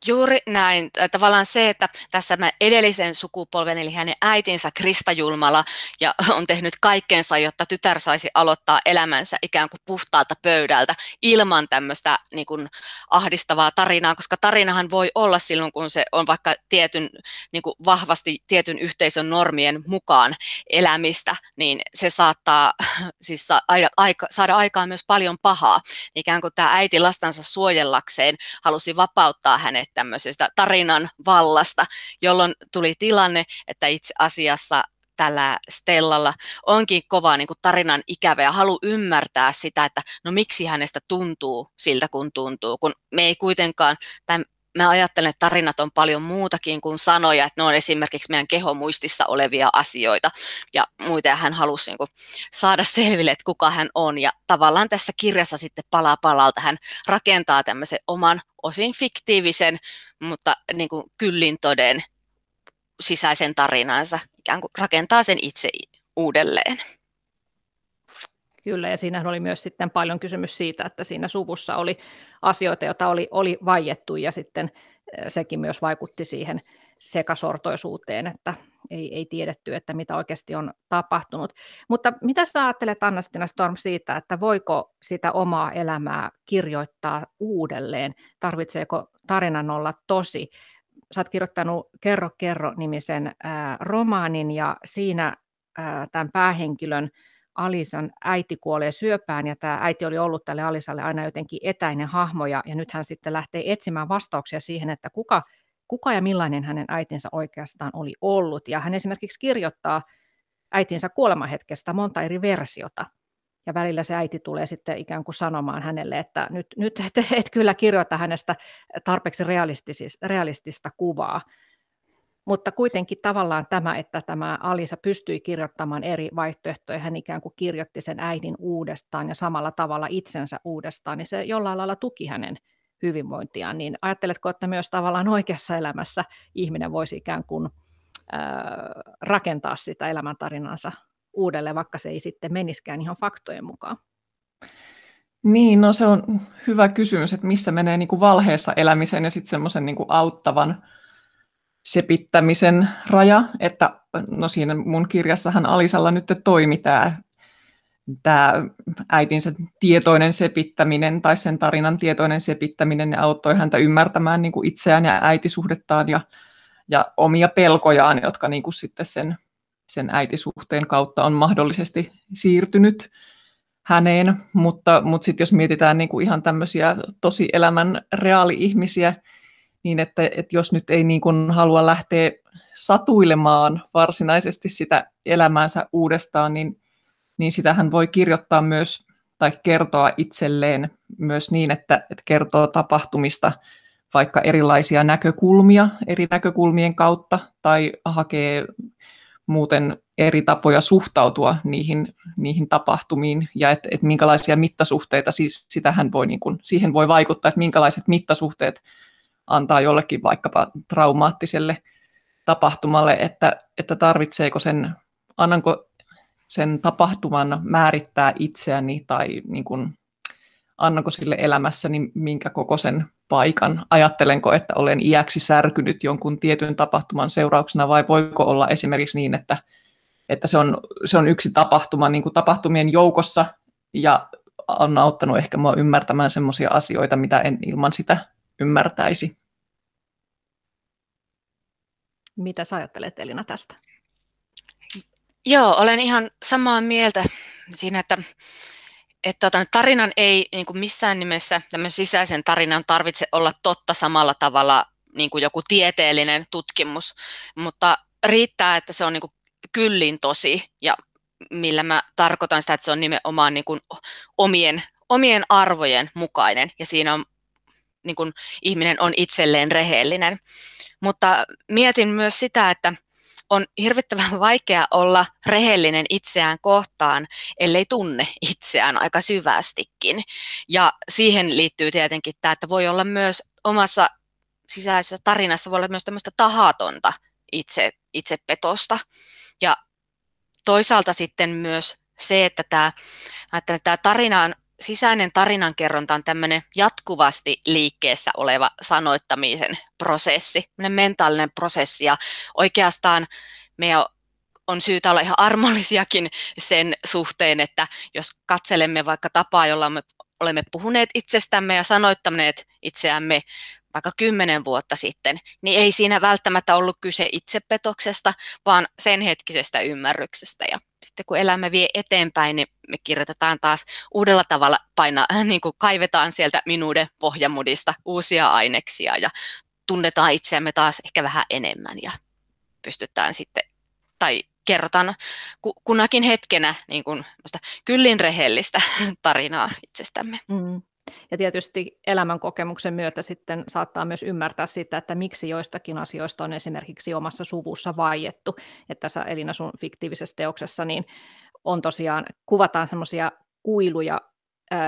Juuri näin. Tavallaan se, että tässä mä edellisen sukupolven, eli hänen äitinsä Krista Julmala, ja on tehnyt kaikkeensa, jotta tytär saisi aloittaa elämänsä ikään kuin puhtaalta pöydältä ilman tämmöistä niin kuin ahdistavaa tarinaa, koska tarinahan voi olla silloin, kun se on vaikka tietyn, niin kuin vahvasti tietyn yhteisön normien mukaan elämistä, niin se saattaa siis saada aikaan myös paljon pahaa. Ikään kuin tämä äiti lastansa suojellakseen halusi vapauttaa hänet tämmöisestä tarinan vallasta, jolloin tuli tilanne, että itse asiassa tällä Stellalla onkin kova niin kuin tarinan ikävä ja halu ymmärtää sitä, että no miksi hänestä tuntuu siltä kun tuntuu, kun me ei kuitenkaan, tai mä ajattelen, että tarinat on paljon muutakin kuin sanoja, että ne on esimerkiksi meidän kehomuistissa olevia asioita. Ja muita, ja hän halusi niin kuin, saada selville, että kuka hän on, ja tavallaan tässä kirjassa sitten palaa palalta. Hän rakentaa tämmöisen oman osin fiktiivisen, mutta niin kuin kyllin toden sisäisen tarinansa, ikään kuin rakentaa sen itse uudelleen. Kyllä, ja siinähän oli myös sitten paljon kysymys siitä, että siinä suvussa oli asioita, joita oli, oli vaiettu, ja sitten sekin myös vaikutti siihen sekasortoisuuteen, että ei, ei tiedetty, että mitä oikeasti on tapahtunut. Mutta mitä sä ajattelet, Anna-Stina Storm, siitä, että voiko sitä omaa elämää kirjoittaa uudelleen? Tarvitseeko tarinan olla tosi? Sä oot kirjoittanut Kerro kerro nimisen ää, romaanin, ja siinä ää, tämän päähenkilön Alisan äiti kuolee syöpään ja tämä äiti oli ollut tälle Alisalle aina jotenkin etäinen hahmo ja, ja nyt hän sitten lähtee etsimään vastauksia siihen, että kuka, kuka ja millainen hänen äitinsä oikeastaan oli ollut. Ja hän esimerkiksi kirjoittaa äitinsä kuolemahetkestä monta eri versiota. Ja välillä se äiti tulee sitten ikään kuin sanomaan hänelle, että nyt, nyt et, et kyllä kirjoita hänestä tarpeeksi realistista kuvaa. Mutta kuitenkin tavallaan tämä, että tämä Alisa pystyi kirjoittamaan eri vaihtoehtoja, hän ikään kuin kirjoitti sen äidin uudestaan ja samalla tavalla itsensä uudestaan, niin se jollain lailla tuki hänen hyvinvointiaan. Niin ajatteletko, että myös tavallaan oikeassa elämässä ihminen voisi ikään kuin äh, rakentaa sitä elämäntarinansa uudelleen, vaikka se ei sitten meniskään ihan faktojen mukaan? Niin, no se on hyvä kysymys, että missä menee niin kuin valheessa elämisen ja sitten semmoisen niin auttavan sepittämisen raja, että no siinä mun kirjassahan Alisalla nyt toimi tämä, tämä äitinsä tietoinen sepittäminen tai sen tarinan tietoinen sepittäminen ja auttoi häntä ymmärtämään niin kuin itseään ja äitisuhdettaan ja, ja omia pelkojaan, jotka niin kuin sitten sen, sen äitisuhteen kautta on mahdollisesti siirtynyt häneen, mutta, mutta sitten jos mietitään niin kuin ihan tämmöisiä tosi elämän reaali-ihmisiä, niin että, että jos nyt ei niin kuin halua lähteä satuilemaan varsinaisesti sitä elämäänsä uudestaan, niin, niin sitähän voi kirjoittaa myös tai kertoa itselleen myös niin, että, että kertoo tapahtumista vaikka erilaisia näkökulmia eri näkökulmien kautta tai hakee muuten eri tapoja suhtautua niihin, niihin tapahtumiin ja että et minkälaisia mittasuhteita, siis sitähän voi, niin kuin, siihen voi vaikuttaa, että minkälaiset mittasuhteet antaa jollekin vaikkapa traumaattiselle tapahtumalle, että, että tarvitseeko sen, annanko sen tapahtuman määrittää itseäni tai niin kuin, annanko sille elämässäni minkä kokoisen paikan. Ajattelenko, että olen iäksi särkynyt jonkun tietyn tapahtuman seurauksena vai voiko olla esimerkiksi niin, että, että se, on, se on yksi tapahtuma niin kuin tapahtumien joukossa ja on auttanut ehkä mua ymmärtämään sellaisia asioita, mitä en ilman sitä ymmärtäisi. Mitä sä ajattelet Elina tästä? Joo, olen ihan samaa mieltä siinä, että, että tota, tarinan ei niin kuin missään nimessä, tämän sisäisen tarinan tarvitse olla totta samalla tavalla niin kuin joku tieteellinen tutkimus, mutta riittää, että se on niin kuin kyllin tosi ja millä mä tarkoitan sitä, että se on nimenomaan niin kuin omien, omien arvojen mukainen ja siinä on niin kuin ihminen on itselleen rehellinen. Mutta mietin myös sitä, että on hirvittävän vaikea olla rehellinen itseään kohtaan, ellei tunne itseään aika syvästikin. Ja siihen liittyy tietenkin tämä, että voi olla myös omassa sisäisessä tarinassa voi olla myös tämmöistä tahatonta itse, itsepetosta. Ja toisaalta sitten myös se, että tämä, että tämä tarina on, sisäinen tarinankerronta on tämmöinen jatkuvasti liikkeessä oleva sanoittamisen prosessi, mentaalinen prosessi ja oikeastaan meidän on syytä olla ihan armollisiakin sen suhteen, että jos katselemme vaikka tapaa, jolla me olemme puhuneet itsestämme ja sanoittaneet itseämme vaikka kymmenen vuotta sitten, niin ei siinä välttämättä ollut kyse itsepetoksesta, vaan sen hetkisestä ymmärryksestä. Ja sitten kun elämä vie eteenpäin, niin me kirjoitetaan taas uudella tavalla, paina, niin kuin kaivetaan sieltä minuuden pohjamudista uusia aineksia ja tunnetaan itseämme taas ehkä vähän enemmän ja pystytään sitten, tai kerrotaan kunakin hetkenä niin kuin kyllin rehellistä tarinaa itsestämme. Mm. Ja tietysti elämän kokemuksen myötä sitten saattaa myös ymmärtää sitä, että miksi joistakin asioista on esimerkiksi omassa suvussa vaiettu. Että tässä Elina sun fiktiivisessä teoksessa niin on tosiaan, kuvataan semmoisia kuiluja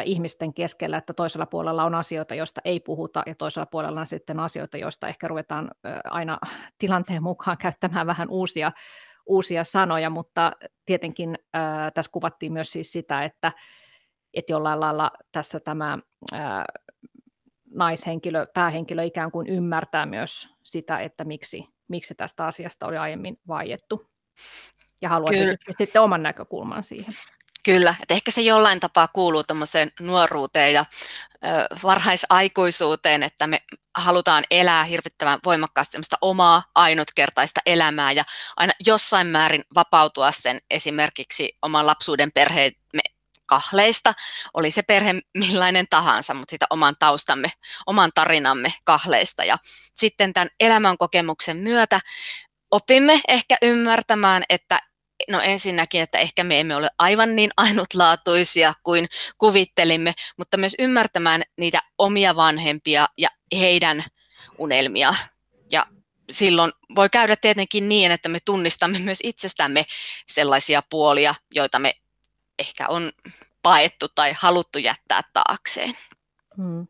ihmisten keskellä, että toisella puolella on asioita, joista ei puhuta, ja toisella puolella on sitten asioita, joista ehkä ruvetaan aina tilanteen mukaan käyttämään vähän uusia, uusia sanoja, mutta tietenkin tässä kuvattiin myös siis sitä, että, että jollain lailla tässä tämä ää, naishenkilö, päähenkilö ikään kuin ymmärtää myös sitä, että miksi, miksi tästä asiasta oli aiemmin vaiettu. Ja haluaa sitten oman näkökulman siihen. Kyllä, että ehkä se jollain tapaa kuuluu tuommoiseen nuoruuteen ja ö, varhaisaikuisuuteen, että me halutaan elää hirvittävän voimakkaasti semmoista omaa ainutkertaista elämää ja aina jossain määrin vapautua sen esimerkiksi oman lapsuuden perheemme kahleista, oli se perhe millainen tahansa, mutta sitä oman taustamme, oman tarinamme kahleista. Ja sitten tämän elämänkokemuksen myötä opimme ehkä ymmärtämään, että no ensinnäkin, että ehkä me emme ole aivan niin ainutlaatuisia kuin kuvittelimme, mutta myös ymmärtämään niitä omia vanhempia ja heidän unelmia. Ja silloin voi käydä tietenkin niin, että me tunnistamme myös itsestämme sellaisia puolia, joita me ehkä on paettu tai haluttu jättää taakseen. Hmm.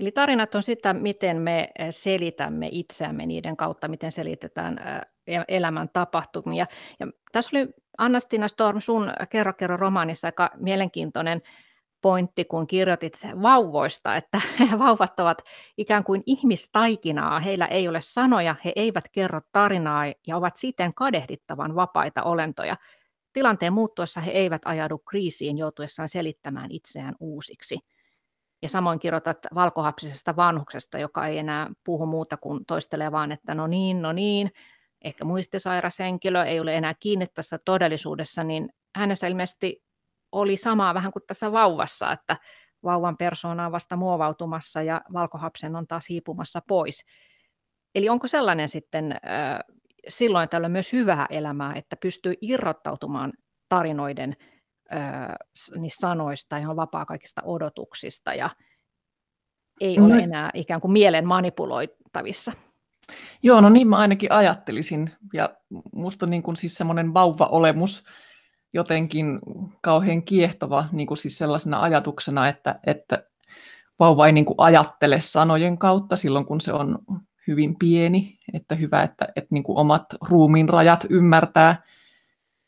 Eli tarinat on sitä, miten me selitämme itseämme niiden kautta, miten selitetään e-, elämän tapahtumia. Ja tässä oli Anna-Stina Storm sun Kerro kerro romaanissa aika mielenkiintoinen pointti, kun kirjoitit vauvoista, että vauvat ovat ikään kuin ihmistaikinaa, heillä ei ole sanoja, he eivät kerro tarinaa ja ovat siten kadehdittavan vapaita olentoja. Tilanteen muuttuessa he eivät ajaudu kriisiin joutuessaan selittämään itseään uusiksi. Ja samoin kirjoitat valkohapsisesta vanhuksesta, joka ei enää puhu muuta kuin toistelee vaan, että no niin, no niin, ehkä muistisairas henkilö ei ole enää kiinni tässä todellisuudessa, niin hänessä ilmeisesti oli samaa vähän kuin tässä vauvassa, että vauvan persoona on vasta muovautumassa ja valkohapsen on taas hiipumassa pois. Eli onko sellainen sitten silloin tällöin myös hyvää elämää, että pystyy irrottautumaan tarinoiden niistä sanoista on vapaa kaikista odotuksista ja ei no, ole enää ikään kuin mielen manipuloitavissa. Joo, no niin mä ainakin ajattelisin. Ja musta on niin kuin siis semmoinen vauva-olemus jotenkin kauhean kiehtova niin kuin siis sellaisena ajatuksena, että, että vauva ei niin kuin ajattele sanojen kautta silloin, kun se on hyvin pieni, että hyvä, että, että niin kuin omat ruumiin rajat ymmärtää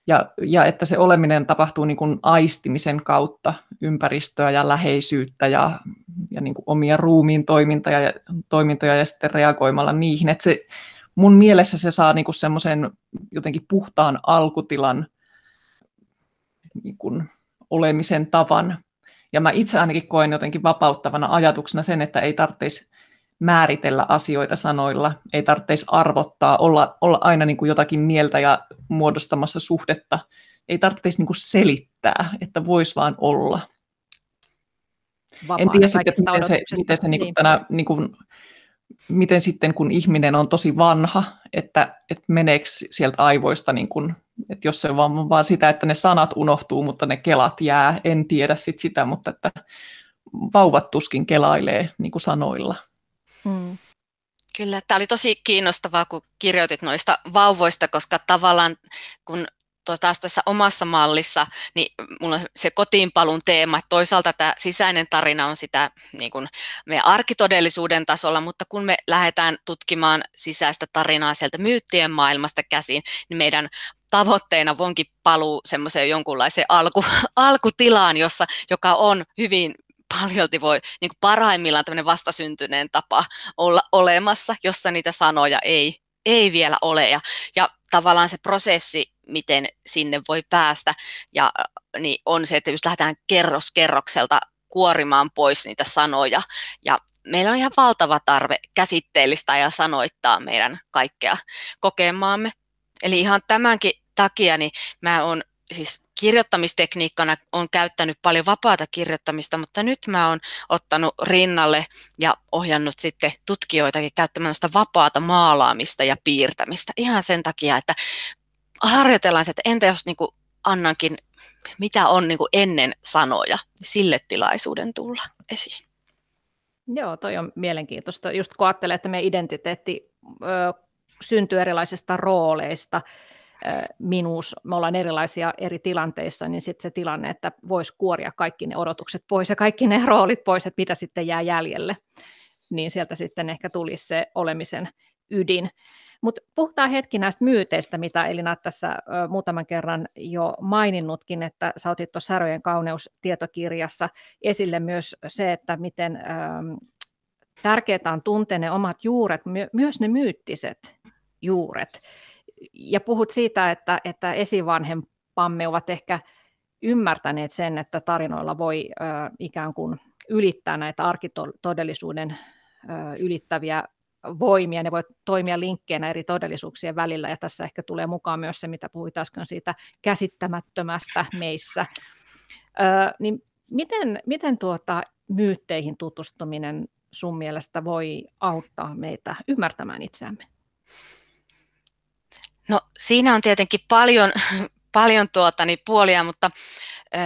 ja, ja että se oleminen tapahtuu niin kuin aistimisen kautta ympäristöä ja läheisyyttä ja, ja niin kuin omia ruumiin toimintoja ja, toimintoja ja sitten reagoimalla niihin. Että se, mun mielessä se saa niin semmoisen jotenkin puhtaan alkutilan niin kuin olemisen tavan. Ja mä itse ainakin koen jotenkin vapauttavana ajatuksena sen, että ei tarvitsisi määritellä asioita sanoilla, ei tarvitsisi arvottaa, olla, olla aina niin kuin jotakin mieltä ja muodostamassa suhdetta. Ei tarvitsisi niin kuin selittää, että voisi vaan olla. Vapaa en tiedä sitten, että miten se, miten se niin kuin tänä, niin kuin, miten sitten kun ihminen on tosi vanha, että, että meneekö sieltä aivoista niin kuin että jos se on vaan, vaan sitä, että ne sanat unohtuu, mutta ne kelat jää, en tiedä sit sitä, mutta että vauvat tuskin kelailee niin kuin sanoilla. Hmm. Kyllä, tämä oli tosi kiinnostavaa, kun kirjoitit noista vauvoista, koska tavallaan kun taas tässä omassa mallissa, niin mulla on se kotiinpalun teema, että toisaalta tämä sisäinen tarina on sitä niin kuin meidän arkitodellisuuden tasolla, mutta kun me lähdetään tutkimaan sisäistä tarinaa sieltä myyttien maailmasta käsin, niin meidän tavoitteena onkin paluu semmoiseen jonkunlaiseen alku, alkutilaan, jossa, joka on hyvin paljolti voi niin kuin parhaimmillaan tämmöinen vastasyntyneen tapa olla olemassa, jossa niitä sanoja ei, ei vielä ole. Ja, ja tavallaan se prosessi, miten sinne voi päästä, ja, niin on se, että just lähdetään kerros kerrokselta kuorimaan pois niitä sanoja. Ja meillä on ihan valtava tarve käsitteellistä ja sanoittaa meidän kaikkea kokemaamme. Eli ihan tämänkin takia niin mä oon siis kirjoittamistekniikkana on käyttänyt paljon vapaata kirjoittamista, mutta nyt mä oon ottanut rinnalle ja ohjannut sitten tutkijoitakin käyttämään sitä vapaata maalaamista ja piirtämistä. Ihan sen takia, että harjoitellaan se, että entä jos niin annankin, mitä on niin ennen sanoja, sille tilaisuuden tulla esiin. Joo, toi on mielenkiintoista. Just kun ajattelee, että meidän identiteetti ö, syntyy erilaisista rooleista, minuus, me ollaan erilaisia eri tilanteissa, niin sitten se tilanne, että voisi kuoria kaikki ne odotukset pois ja kaikki ne roolit pois, että mitä sitten jää jäljelle, niin sieltä sitten ehkä tulisi se olemisen ydin. Mutta puhutaan hetki näistä myyteistä, mitä Elina tässä muutaman kerran jo maininnutkin, että sä otit tuossa Säröjen kauneus-tietokirjassa esille myös se, että miten tärkeää on tuntea ne omat juuret, my- myös ne myyttiset juuret ja puhut siitä, että, että esivanhempamme ovat ehkä ymmärtäneet sen, että tarinoilla voi ö, ikään kuin ylittää näitä arkitodellisuuden ö, ylittäviä voimia, ne voi toimia linkkeinä eri todellisuuksien välillä, ja tässä ehkä tulee mukaan myös se, mitä puhuit äsken siitä käsittämättömästä meissä. Ö, niin miten, miten tuota myytteihin tutustuminen sun mielestä voi auttaa meitä ymmärtämään itseämme? No siinä on tietenkin paljon, paljon tuota, niin puolia, mutta ö,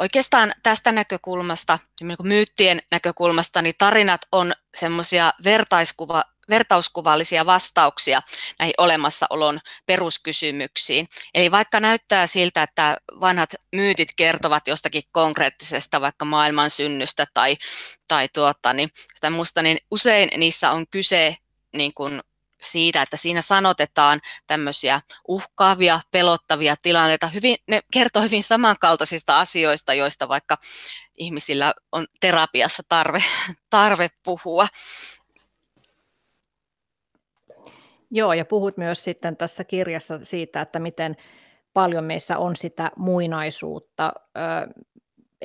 oikeastaan tästä näkökulmasta, niin myyttien näkökulmasta, niin tarinat on semmoisia vertaiskuva, vertauskuvallisia vastauksia näihin olemassaolon peruskysymyksiin. Eli vaikka näyttää siltä, että vanhat myytit kertovat jostakin konkreettisesta vaikka maailman synnystä tai, tai tuota, niin, sitä musta, niin usein niissä on kyse niin kuin siitä, että siinä sanotetaan tämmöisiä uhkaavia, pelottavia tilanteita. Hyvin, ne kertoo hyvin samankaltaisista asioista, joista vaikka ihmisillä on terapiassa tarve, tarve puhua. Joo, ja puhut myös sitten tässä kirjassa siitä, että miten paljon meissä on sitä muinaisuutta,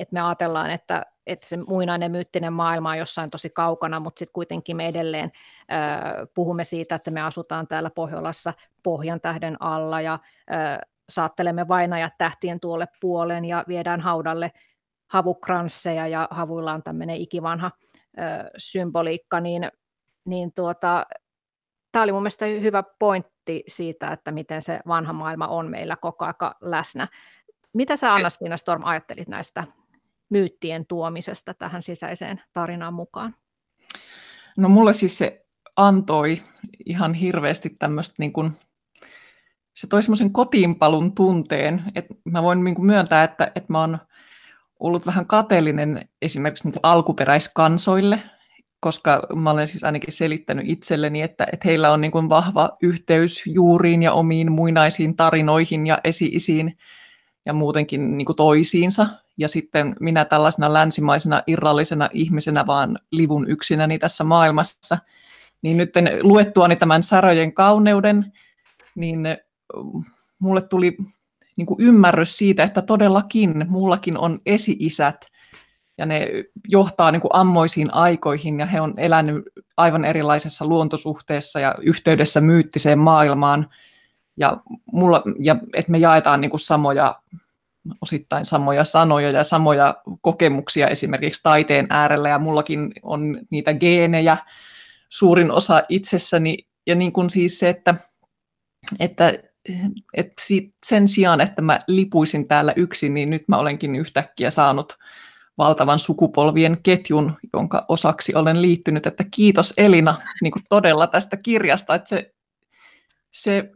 että me ajatellaan, että että se muinainen myyttinen maailma on jossain tosi kaukana, mutta sitten kuitenkin me edelleen äh, puhumme siitä, että me asutaan täällä Pohjolassa Pohjan tähden alla ja äh, saattelemme vainajat tähtien tuolle puolen ja viedään haudalle havukransseja ja havuilla on tämmöinen ikivanha äh, symboliikka, niin, niin tuota, tämä oli mun mielestä hyvä pointti siitä, että miten se vanha maailma on meillä koko aika läsnä. Mitä sä Anna-Stiina Storm ajattelit näistä myyttien tuomisesta tähän sisäiseen tarinaan mukaan? No mulle siis se antoi ihan hirveästi tämmöistä niin kuin, se toi semmoisen kotiinpalun tunteen, että mä voin niin kuin myöntää, että, että mä oon ollut vähän kateellinen esimerkiksi niin alkuperäiskansoille, koska mä olen siis ainakin selittänyt itselleni, että, että heillä on niin kuin vahva yhteys juuriin ja omiin muinaisiin tarinoihin ja esi-isiin ja muutenkin niin kuin toisiinsa. Ja sitten minä tällaisena länsimaisena irrallisena ihmisenä vaan livun yksinäni tässä maailmassa. Niin nyt luettuani tämän Säröjen kauneuden, niin mulle tuli niin kuin ymmärrys siitä, että todellakin mullakin on esi-isät, ja ne johtaa niin kuin ammoisiin aikoihin, ja he on elänyt aivan erilaisessa luontosuhteessa ja yhteydessä myyttiseen maailmaan, ja, mulla, ja että me jaetaan niin kuin samoja, osittain samoja sanoja ja samoja kokemuksia esimerkiksi taiteen äärellä, ja mullakin on niitä geenejä suurin osa itsessäni, ja niin kuin siis se, että, että et sen sijaan, että mä lipuisin täällä yksin, niin nyt mä olenkin yhtäkkiä saanut valtavan sukupolvien ketjun, jonka osaksi olen liittynyt. Että kiitos Elina niin kuin todella tästä kirjasta, että se, se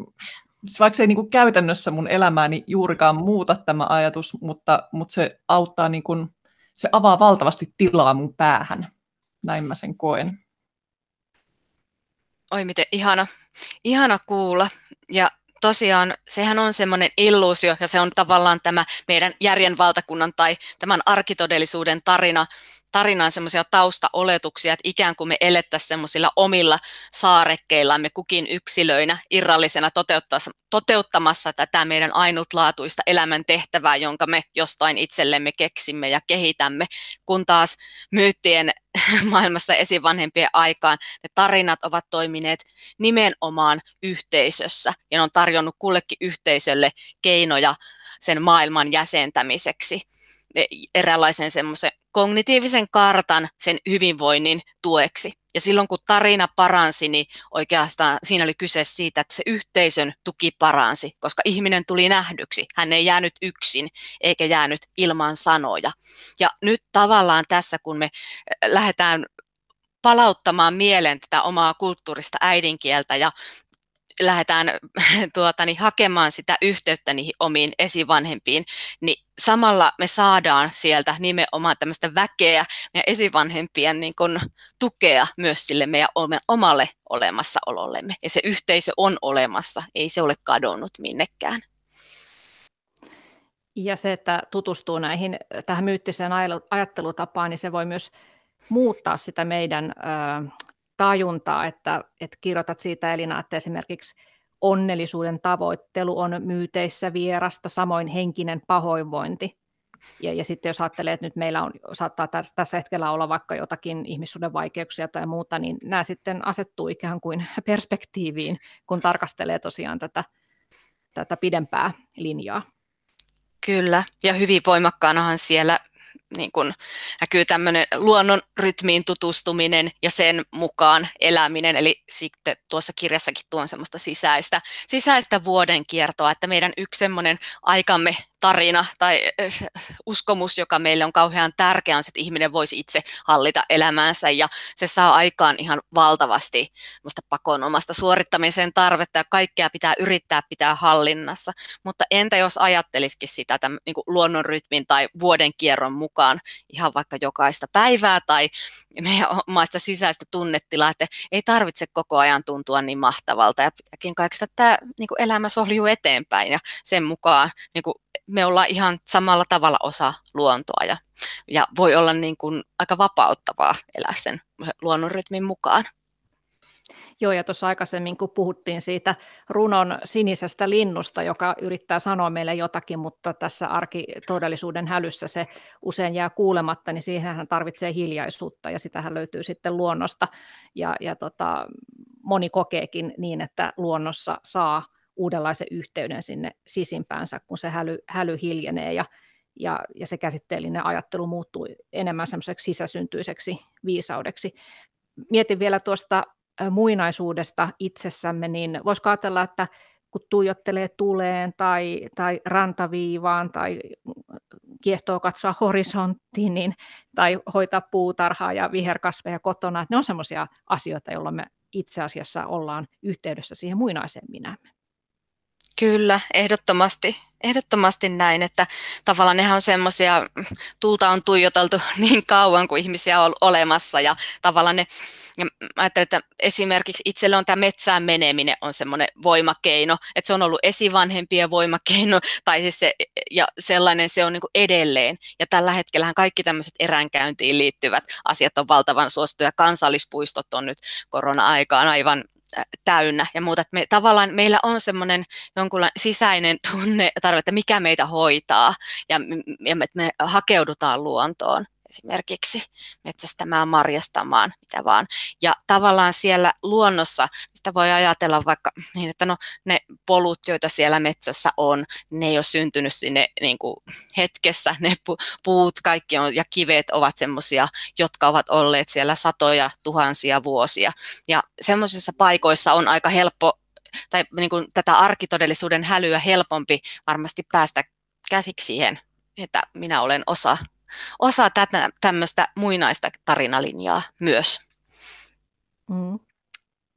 vaikka se ei niin kuin käytännössä mun elämääni juurikaan muuta tämä ajatus, mutta, mutta se auttaa, niin kuin, se avaa valtavasti tilaa mun päähän. Näin mä sen koen. Oi miten ihana, ihana kuulla. Ja tosiaan sehän on semmoinen illuusio ja se on tavallaan tämä meidän järjen valtakunnan tai tämän arkitodellisuuden tarina, tarinaan semmoisia taustaoletuksia, että ikään kuin me elettäisiin semmoisilla omilla saarekkeillamme kukin yksilöinä irrallisena toteuttamassa tätä meidän ainutlaatuista elämän tehtävää, jonka me jostain itsellemme keksimme ja kehitämme, kun taas myyttien maailmassa esivanhempien aikaan ne tarinat ovat toimineet nimenomaan yhteisössä ja ne on tarjonnut kullekin yhteisölle keinoja sen maailman jäsentämiseksi eräänlaisen semmoisen kognitiivisen kartan sen hyvinvoinnin tueksi. Ja silloin kun tarina paransi, niin oikeastaan siinä oli kyse siitä, että se yhteisön tuki paransi, koska ihminen tuli nähdyksi. Hän ei jäänyt yksin eikä jäänyt ilman sanoja. Ja nyt tavallaan tässä, kun me äh, lähdetään palauttamaan mieleen tätä omaa kulttuurista äidinkieltä ja lähdetään tuota, niin hakemaan sitä yhteyttä niihin omiin esivanhempiin, niin samalla me saadaan sieltä nimenomaan tämmöistä väkeä ja esivanhempien niin kun, tukea myös sille meidän omalle olemassaolollemme. Ja se yhteisö on olemassa, ei se ole kadonnut minnekään. Ja se, että tutustuu näihin, tähän myyttiseen ajattelutapaan, niin se voi myös muuttaa sitä meidän tajuntaa, että, että kirjoitat siitä Elina, että esimerkiksi onnellisuuden tavoittelu on myyteissä vierasta, samoin henkinen pahoinvointi. Ja, ja sitten jos ajattelee, että nyt meillä on, saattaa tässä, tässä hetkellä olla vaikka jotakin ihmissuuden vaikeuksia tai muuta, niin nämä sitten asettuu ikään kuin perspektiiviin, kun tarkastelee tosiaan tätä, tätä pidempää linjaa. Kyllä, ja hyvin voimakkaanahan siellä niin kuin näkyy tämmöinen luonnon rytmiin tutustuminen ja sen mukaan eläminen. Eli sitten tuossa kirjassakin tuon semmoista sisäistä, sisäistä vuoden kiertoa, että meidän yksi semmoinen aikamme tarina tai äh, uskomus, joka meille on kauhean tärkeä, on se, että ihminen voisi itse hallita elämäänsä ja se saa aikaan ihan valtavasti pakonomasta suorittamisen tarvetta ja kaikkea pitää yrittää pitää hallinnassa. Mutta entä jos ajattelisikin sitä tämän, niin kuin luonnonrytmin tai vuoden kierron mukaan ihan vaikka jokaista päivää tai meidän omaista sisäistä tunnetilaa, että ei tarvitse koko ajan tuntua niin mahtavalta ja pitääkin kaikista tämä niin kuin elämä soljuu eteenpäin ja sen mukaan niin kuin me ollaan ihan samalla tavalla osa luontoa ja, ja voi olla niin kuin aika vapauttavaa elää sen luonnonrytmin mukaan. Joo, ja tuossa aikaisemmin, kun puhuttiin siitä runon sinisestä linnusta, joka yrittää sanoa meille jotakin, mutta tässä arkitodellisuuden hälyssä se usein jää kuulematta, niin siihen hän tarvitsee hiljaisuutta, ja sitähän löytyy sitten luonnosta. Ja, ja tota, moni kokeekin niin, että luonnossa saa uudenlaisen yhteyden sinne sisimpäänsä, kun se häly, häly hiljenee ja, ja, ja se käsitteellinen ajattelu muuttuu enemmän semmoiseksi sisäsyntyiseksi viisaudeksi. Mietin vielä tuosta muinaisuudesta itsessämme, niin voisiko ajatella, että kun tuijottelee tuleen tai, tai rantaviivaan tai kiehtoo katsoa horisonttiin niin, tai hoitaa puutarhaa ja viherkasveja kotona, että ne on sellaisia asioita, jolloin me itse asiassa ollaan yhteydessä siihen muinaiseen minämme. Kyllä, ehdottomasti, ehdottomasti näin, että tavallaan nehän on semmoisia, tulta on tuijoteltu niin kauan kuin ihmisiä on olemassa ja tavallaan ne, ja ajattelen, että esimerkiksi itselle on tämä metsään meneminen on semmoinen voimakeino, että se on ollut esivanhempien voimakeino tai siis se, ja sellainen se on niin edelleen. Ja tällä hetkellä kaikki tämmöiset eräänkäyntiin liittyvät asiat on valtavan suosittuja, kansallispuistot on nyt korona-aikaan aivan täynnä ja muuta. Me, tavallaan meillä on semmoinen jonkunlainen sisäinen tunne, tarve, että mikä meitä hoitaa ja, ja me, me hakeudutaan luontoon esimerkiksi metsästämään, marjastamaan, mitä vaan. Ja tavallaan siellä luonnossa sitä voi ajatella vaikka niin, että no, ne polut, joita siellä metsässä on, ne ei ole syntynyt sinne niin kuin hetkessä. Ne puut kaikki on, ja kivet ovat semmoisia, jotka ovat olleet siellä satoja tuhansia vuosia. Ja semmoisissa paikoissa on aika helppo tai niin kuin tätä arkitodellisuuden hälyä helpompi varmasti päästä käsiksi siihen, että minä olen osa, osa tätä tämmöistä muinaista tarinalinjaa myös. Mm.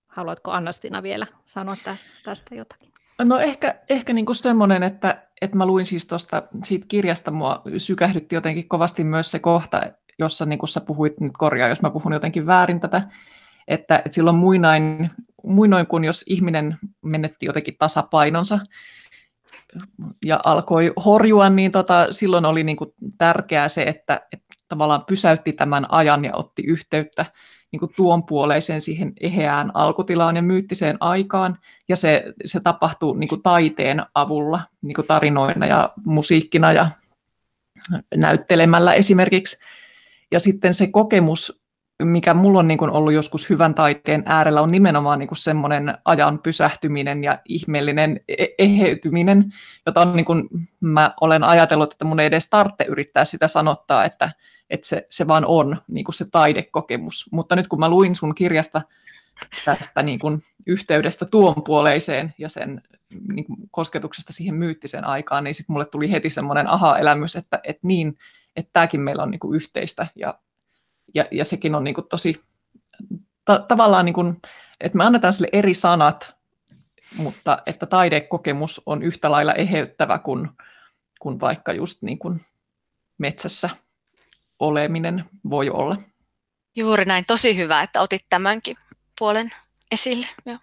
Haluatko Annastina vielä sanoa tästä, tästä jotakin? No ehkä, ehkä niin kuin semmoinen, että, että mä luin siis tuosta siitä kirjasta, mua sykähdytti jotenkin kovasti myös se kohta, jossa niin kuin sä puhuit, nyt korjaa, jos mä puhun jotenkin väärin tätä, että, että silloin muinain, muinoin kun jos ihminen menetti jotenkin tasapainonsa ja alkoi horjua, niin tota, silloin oli niin kuin tärkeää se, että, että tavallaan pysäytti tämän ajan ja otti yhteyttä niin kuin tuon puoleiseen siihen eheään alkutilaan ja myyttiseen aikaan. Ja se, se tapahtuu niin kuin taiteen avulla, niin kuin tarinoina ja musiikkina ja näyttelemällä esimerkiksi. Ja sitten se kokemus, mikä mulla on niin kuin ollut joskus hyvän taiteen äärellä, on nimenomaan niin kuin semmoinen ajan pysähtyminen ja ihmeellinen e-, eheytyminen, jota on niin kuin, mä olen ajatellut, että mun ei edes tarvitse yrittää sitä sanottaa, että, että se, se vaan on niin kuin se taidekokemus. Mutta nyt kun mä luin sun kirjasta tästä niin kuin yhteydestä tuon puoleiseen ja sen niin kuin kosketuksesta siihen myyttiseen aikaan, niin sitten mulle tuli heti semmoinen aha-elämys, että, että niin, että tämäkin meillä on niin kuin yhteistä ja, ja, ja sekin on niin kuin tosi ta- tavallaan, niin kuin, että me annetaan sille eri sanat, mutta että taidekokemus on yhtä lailla eheyttävä kuin, kuin vaikka just niin kuin metsässä oleminen voi olla. Juuri näin, tosi hyvä, että otit tämänkin puolen esille. Joo.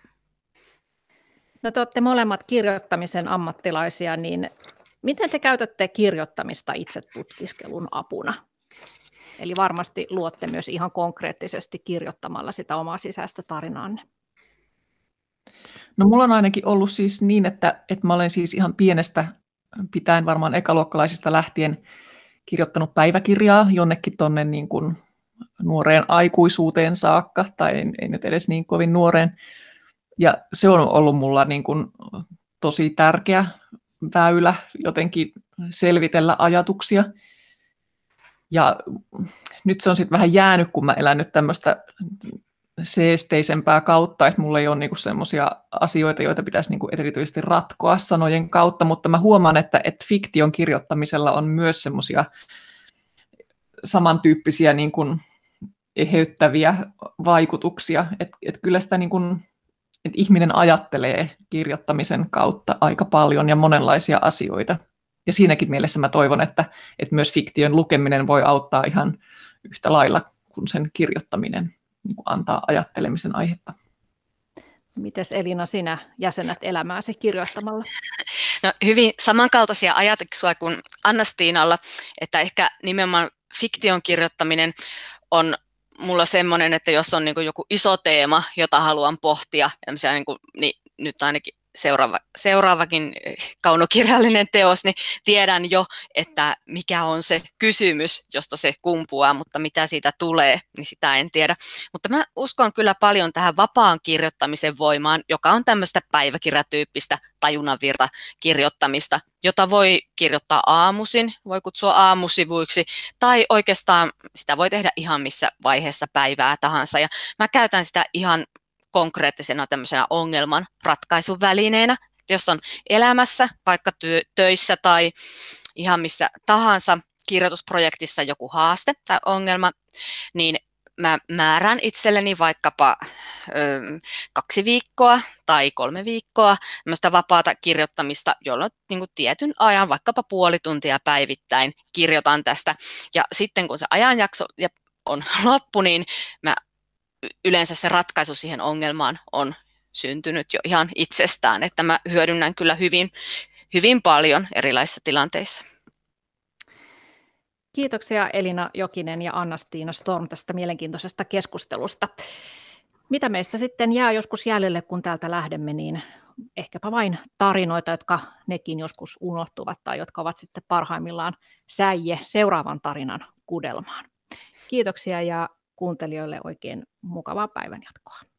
No te olette molemmat kirjoittamisen ammattilaisia, niin miten te käytätte kirjoittamista itse tutkiskelun apuna? Eli varmasti luotte myös ihan konkreettisesti kirjoittamalla sitä omaa sisäistä tarinaanne. No mulla on ainakin ollut siis niin, että, että mä olen siis ihan pienestä pitäen varmaan ekaluokkalaisista lähtien kirjoittanut päiväkirjaa jonnekin tuonne niin kuin nuoreen aikuisuuteen saakka, tai ei, ei nyt edes niin kovin nuoreen. Ja se on ollut mulla niin kuin tosi tärkeä väylä jotenkin selvitellä ajatuksia. Ja nyt se on sitten vähän jäänyt, kun mä elän nyt tämmöistä seesteisempää kautta, että mulla ei ole niinku semmoisia asioita, joita pitäisi niinku erityisesti ratkoa sanojen kautta, mutta mä huomaan, että, että fiktion kirjoittamisella on myös semmoisia samantyyppisiä niinku eheyttäviä vaikutuksia, että et kyllä sitä niinku, että ihminen ajattelee kirjoittamisen kautta aika paljon ja monenlaisia asioita. Ja siinäkin mielessä mä toivon, että, että myös fiktion lukeminen voi auttaa ihan yhtä lailla kuin sen kirjoittaminen niin kuin antaa ajattelemisen aihetta. Mites Elina, sinä jäsenät elämääsi kirjoittamalla? No, hyvin samankaltaisia ajatuksia kuin Anna-Stiinalla, että ehkä nimenomaan fiktion kirjoittaminen on mulla semmoinen, että jos on niin joku iso teema, jota haluan pohtia, niin, kuin, niin nyt ainakin seuraava, seuraavakin eh, kaunokirjallinen teos, niin tiedän jo, että mikä on se kysymys, josta se kumpuaa, mutta mitä siitä tulee, niin sitä en tiedä. Mutta mä uskon kyllä paljon tähän vapaan kirjoittamisen voimaan, joka on tämmöistä päiväkirjatyyppistä tajunnanvirta kirjoittamista, jota voi kirjoittaa aamusin, voi kutsua aamusivuiksi, tai oikeastaan sitä voi tehdä ihan missä vaiheessa päivää tahansa. Ja mä käytän sitä ihan konkreettisena tämmöisenä ongelman ratkaisuvälineenä. Jos on elämässä, vaikka työ, töissä tai ihan missä tahansa kirjoitusprojektissa joku haaste tai ongelma, niin mä määrään itselleni vaikkapa ö, kaksi viikkoa tai kolme viikkoa vapaata kirjoittamista, jolloin niin kuin tietyn ajan, vaikkapa puoli tuntia päivittäin kirjoitan tästä. Ja sitten kun se ajanjakso on loppu, niin mä yleensä se ratkaisu siihen ongelmaan on syntynyt jo ihan itsestään, että mä hyödynnän kyllä hyvin, hyvin paljon erilaisissa tilanteissa. Kiitoksia Elina Jokinen ja Anna-Stiina Storm tästä mielenkiintoisesta keskustelusta. Mitä meistä sitten jää joskus jäljelle, kun täältä lähdemme, niin ehkäpä vain tarinoita, jotka nekin joskus unohtuvat tai jotka ovat sitten parhaimmillaan säie seuraavan tarinan kudelmaan. Kiitoksia ja kuuntelijoille oikein mukavaa päivänjatkoa.